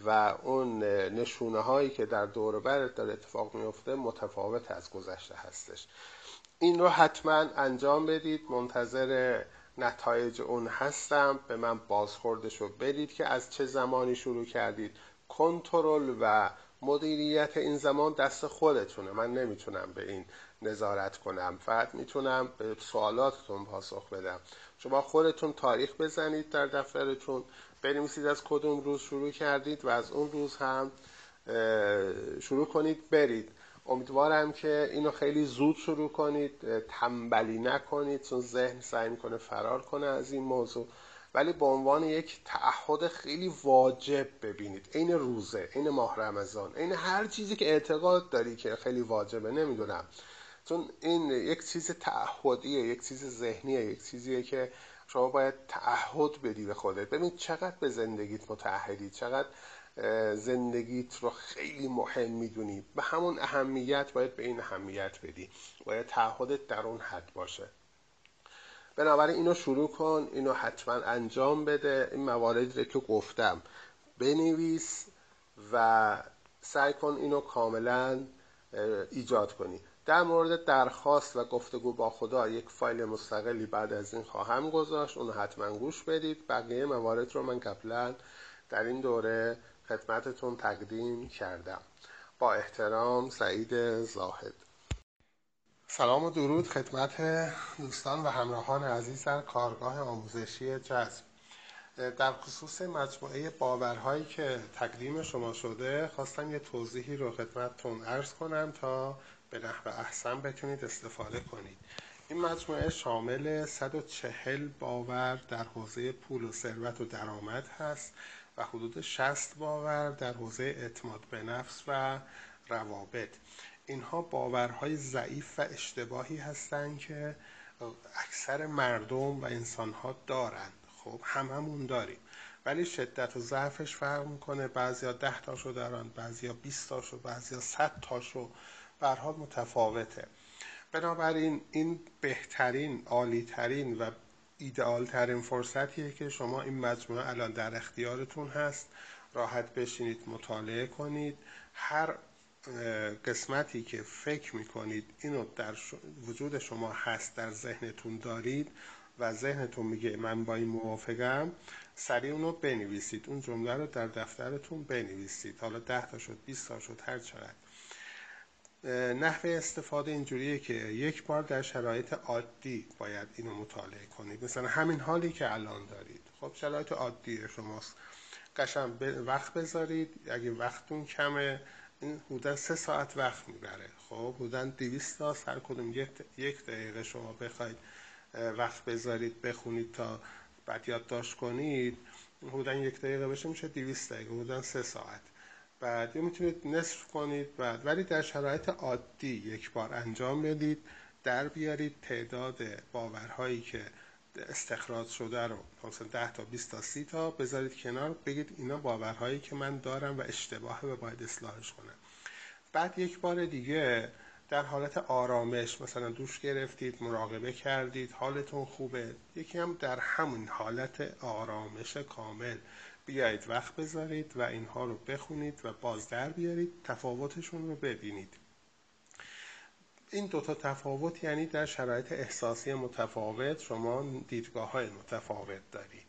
و اون نشونه هایی که در دور برت داره اتفاق میفته متفاوت از گذشته هستش. این رو حتما انجام بدید. منتظر نتایج اون هستم. به من بازخوردش رو بدید که از چه زمانی شروع کردید. کنترل و مدیریت این زمان دست خودتونه. من نمی‌تونم به این نظارت کنم. فقط می‌تونم به سوالاتتون پاسخ بدم. شما خودتون تاریخ بزنید در دفترتون. بنویسید از کدوم روز شروع کردید و از اون روز هم شروع کنید برید. امیدوارم که اینو خیلی زود شروع کنید تنبلی نکنید چون ذهن سعی می‌کنه فرار کنه از این موضوع. ولی به عنوان یک تعهد خیلی واجب ببینید. این روزه این ماه رمضان این هر چیزی که اعتقاد داری که خیلی واجبه نمی‌دونم. چون این یک چیز تعهدیه یک چیز ذهنیه یک چیزیه که شما باید تعهد بدی به خودت. ببین چقدر به زندگیت متعهدی چقدر زندگیت رو خیلی مهم می‌دونی. به همون اهمیت باید به این اهمیت بدی. باید تعهدت در اون حد باشه. بنابراین اینو شروع کن اینو حتما انجام بده. این مواردی رو که گفتم بنویس و سعی کن اینو کاملا ایجاد کنی. در مورد درخواست و گفتگو با خدا یک فایل مستقلی بعد از این خواهم گذاشت. اونو حتما گوش بدید. بقیه موارد رو من قبلا در این دوره خدمتتون تقدیم کردم. با احترام سعید زاهد. سلام و درود خدمت دوستان و همراهان عزیز در کارگاه آموزشی جذب. در خصوص مجموعه باورهایی که تقدیم شما شده خواستم یه توضیحی رو خدمتتون عرض کنم تا به نحو احسن بتونید استفاده کنید. این مجموعه شامل 140 باور در حوزه پول و ثروت و درآمد هست و حدود 60 باور در حوزه اعتماد به نفس و روابط. اینها باورهای ضعیف و اشتباهی هستند که اکثر مردم و انسانها دارند. خب هممون داریم. ولی شدت و ضعفش فرق می‌کنه. بعضیا ده تاشو دارن بعضیا 20 تاشو بعضیا 100 تاشو. حال متفاوته. بنابراین این بهترین عالیترین و ایدئال ترین فرصتیه که شما این مجموعه الان در اختیارتون هست. راحت بشینید مطالعه کنید. هر قسمتی که فکر می‌کنید اینو در وجود شما هست در ذهنتون دارید و ذهنتون میگه من با این موافقم سریع اونو بنویسید. اون جمله رو در دفترتون بنویسید. حالا ده تا شد 20 تا شد هر چقدر. نحوه استفاده اینجوریه که یک بار در شرایط عادی باید اینو مطالعه کنید. مثلا همین حالی که الان دارید. خب شرایط عادی شماست. قشن وقت بذارید. اگه وقتون کمه این حدودا سه ساعت وقت می‌بره. خب حدودا دویست تا سر کدوم یک دقیقه شما بخواید وقت بذارید بخونید تا بعد یادداشت کنید حدودا یک دقیقه بشه میشه دویست دقیقه. حدودا سه ساعت. بعد یا می‌تونید نصف کنید بعد. ولی در شرایط عادی یک بار انجام بدید در بیارید تعداد باورهایی که استخراج شده رو مثلا 10 تا 20 تا 30 تا بذارید کنار بگید اینا باورهایی که من دارم و اشتباهه و باید اصلاحش کنم. بعد یک بار دیگه در حالت آرامش مثلا دوش گرفتید مراقبه کردید حالتون خوبه. یکی هم در همون حالت آرامش کامل. بیایید وقت بذارید و اینها رو بخونید و باز در بیارید تفاوتشون رو ببینید. این دوتا تفاوت یعنی در شرایط احساسی متفاوت شما دیدگاه های متفاوت دارید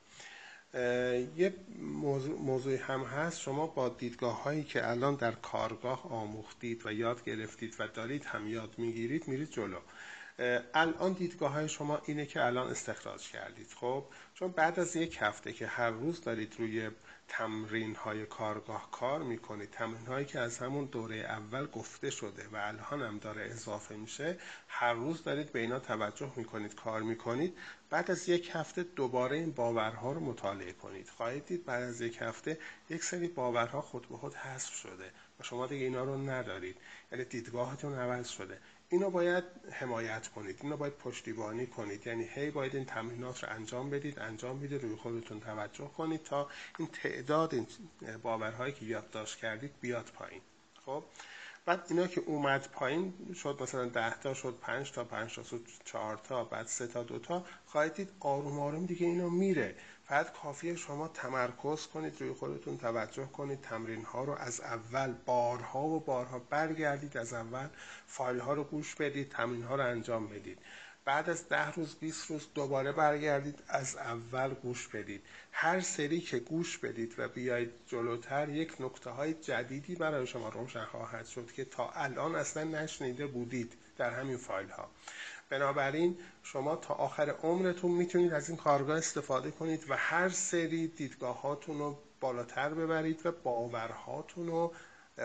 یه موضوع, موضوع هم هست شما با دیدگاه هایی که الان در کارگاه آموختید و یاد گرفتید و دارید هم یاد می‌گیرید میرید جلو. الان دیدگاه های شما اینه که الان استخراج کردید خب؟ چون بعد از یک هفته که هر روز دارید روی تمرین های کارگاه کار می‌کنید تمرین هایی که از همون دوره اول گفته شده و الان هم داره اضافه میشه هر روز دارید به اینا توجه می‌کنید کار می‌کنید. بعد از یک هفته دوباره این باورها رو مطالعه کنید. خواهید دید بعد از یک هفته یک سری باورها خود به خود حذف شده و شما دیگه اینا رو ندارید. یعنی دیدگاهتون عوض شده. اینو باید حمایت کنید اینو باید پشتیبانی کنید. یعنی هی باید این تمرینات رو انجام بدید انجام بدید روی خودتون توجه کنید تا این تعداد این باورهایی که یادداشت کردید بیاد پایین. خب؟ بعد اینا که اومد پایین شد مثلا 10 تا شد 5 تا 5 تا شد 4 تا بعد 3 تا 2 تا خواهید دید آروم آروم دیگه اینو میره. فقط کافیه شما تمرکز کنید روی خودتون توجه کنید تمرین ها رو از اول بارها و بارها برگردید از اول فایل ها رو گوش بدید تمرین ها رو انجام بدید. بعد از ده روز 20 روز دوباره برگردید از اول گوش بدید. هر سری که گوش بدید و بیایید جلوتر یک نکته های جدیدی برای شما روشن خواهد شد که تا الان اصلا نشنیده بودید در همین فایل ها بنابراین شما تا آخر عمرتون می‌تونید از این کارگاه استفاده کنید و هر سری دیدگاه هاتون رو بالاتر ببرید و باورهاتون رو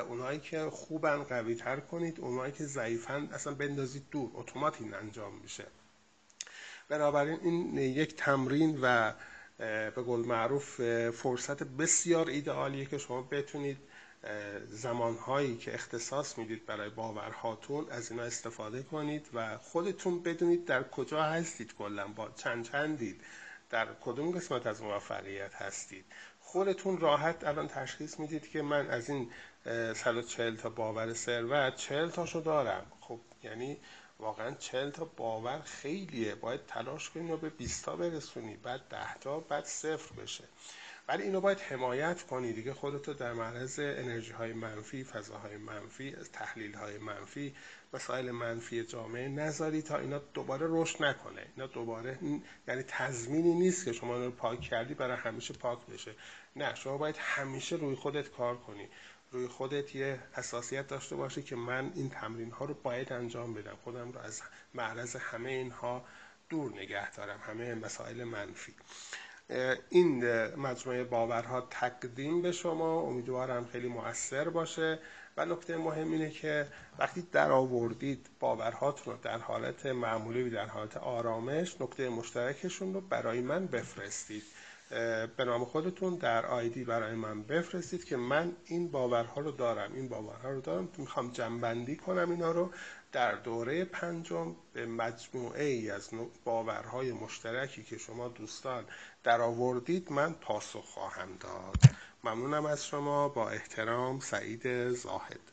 اونایی که خوبن قوی تر کنید اونایی که ضعیفن اصلا بندازید دور اتومات این انجام میشه. بنابراین این یک تمرین و به قول معروف فرصت بسیار ایدئالیه که شما بتونید زمانهایی که اختصاص می‌دید برای باورهاتون از اینا استفاده کنید و خودتون بدونید در کجا هستید کلا. با چند چندید. در کدوم قسمت از موفقیت هستید؟ خودتون راحت الان تشخیص می‌دید که من از این 140 تا باور ثروت 40 تاشو دارم. خب یعنی واقعا 40 تا باور خیلیه. باید تلاش کنی و به 20 تا برسونی بعد 10 تا بعد صفر بشه. ولی اینو باید حمایت کنی دیگه. خودتو در معرض انرژی های منفی فضاهای منفی تحلیل های منفی مسائل منفی جامعه نذاری تا اینا دوباره رشد نکنه. اینا دوباره یعنی تضمینی نیست که شما رو پاک کردی برای همیشه پاک بشه. نه شما باید همیشه روی خودت کار کنی. روی خودت یه حساسیت داشته باشی که من این تمرین ها رو باید انجام بدم. خودم رو از معرض همه اینها دور نگه دارم همه مسائل منفی. این مجموعه باورها تقدیم به شما. امیدوارم خیلی مؤثر باشه. و نکته مهم اینه که وقتی در آوردید باورهاتون رو در حالت معمولی و در حالت آرامش نکته مشترکشون رو برای من بفرستید. به نام خودتون در آیدی برای من بفرستید که من این باورها رو دارم. این باورها رو دارم. می‌خوام جنبندی کنم اینا رو. در دوره پنجم به مجموعه ای از باورهای مشترکی که شما دوستان در آوردید من پاسخ خواهم داد. ممنونم از شما. با احترام سعید زاهد.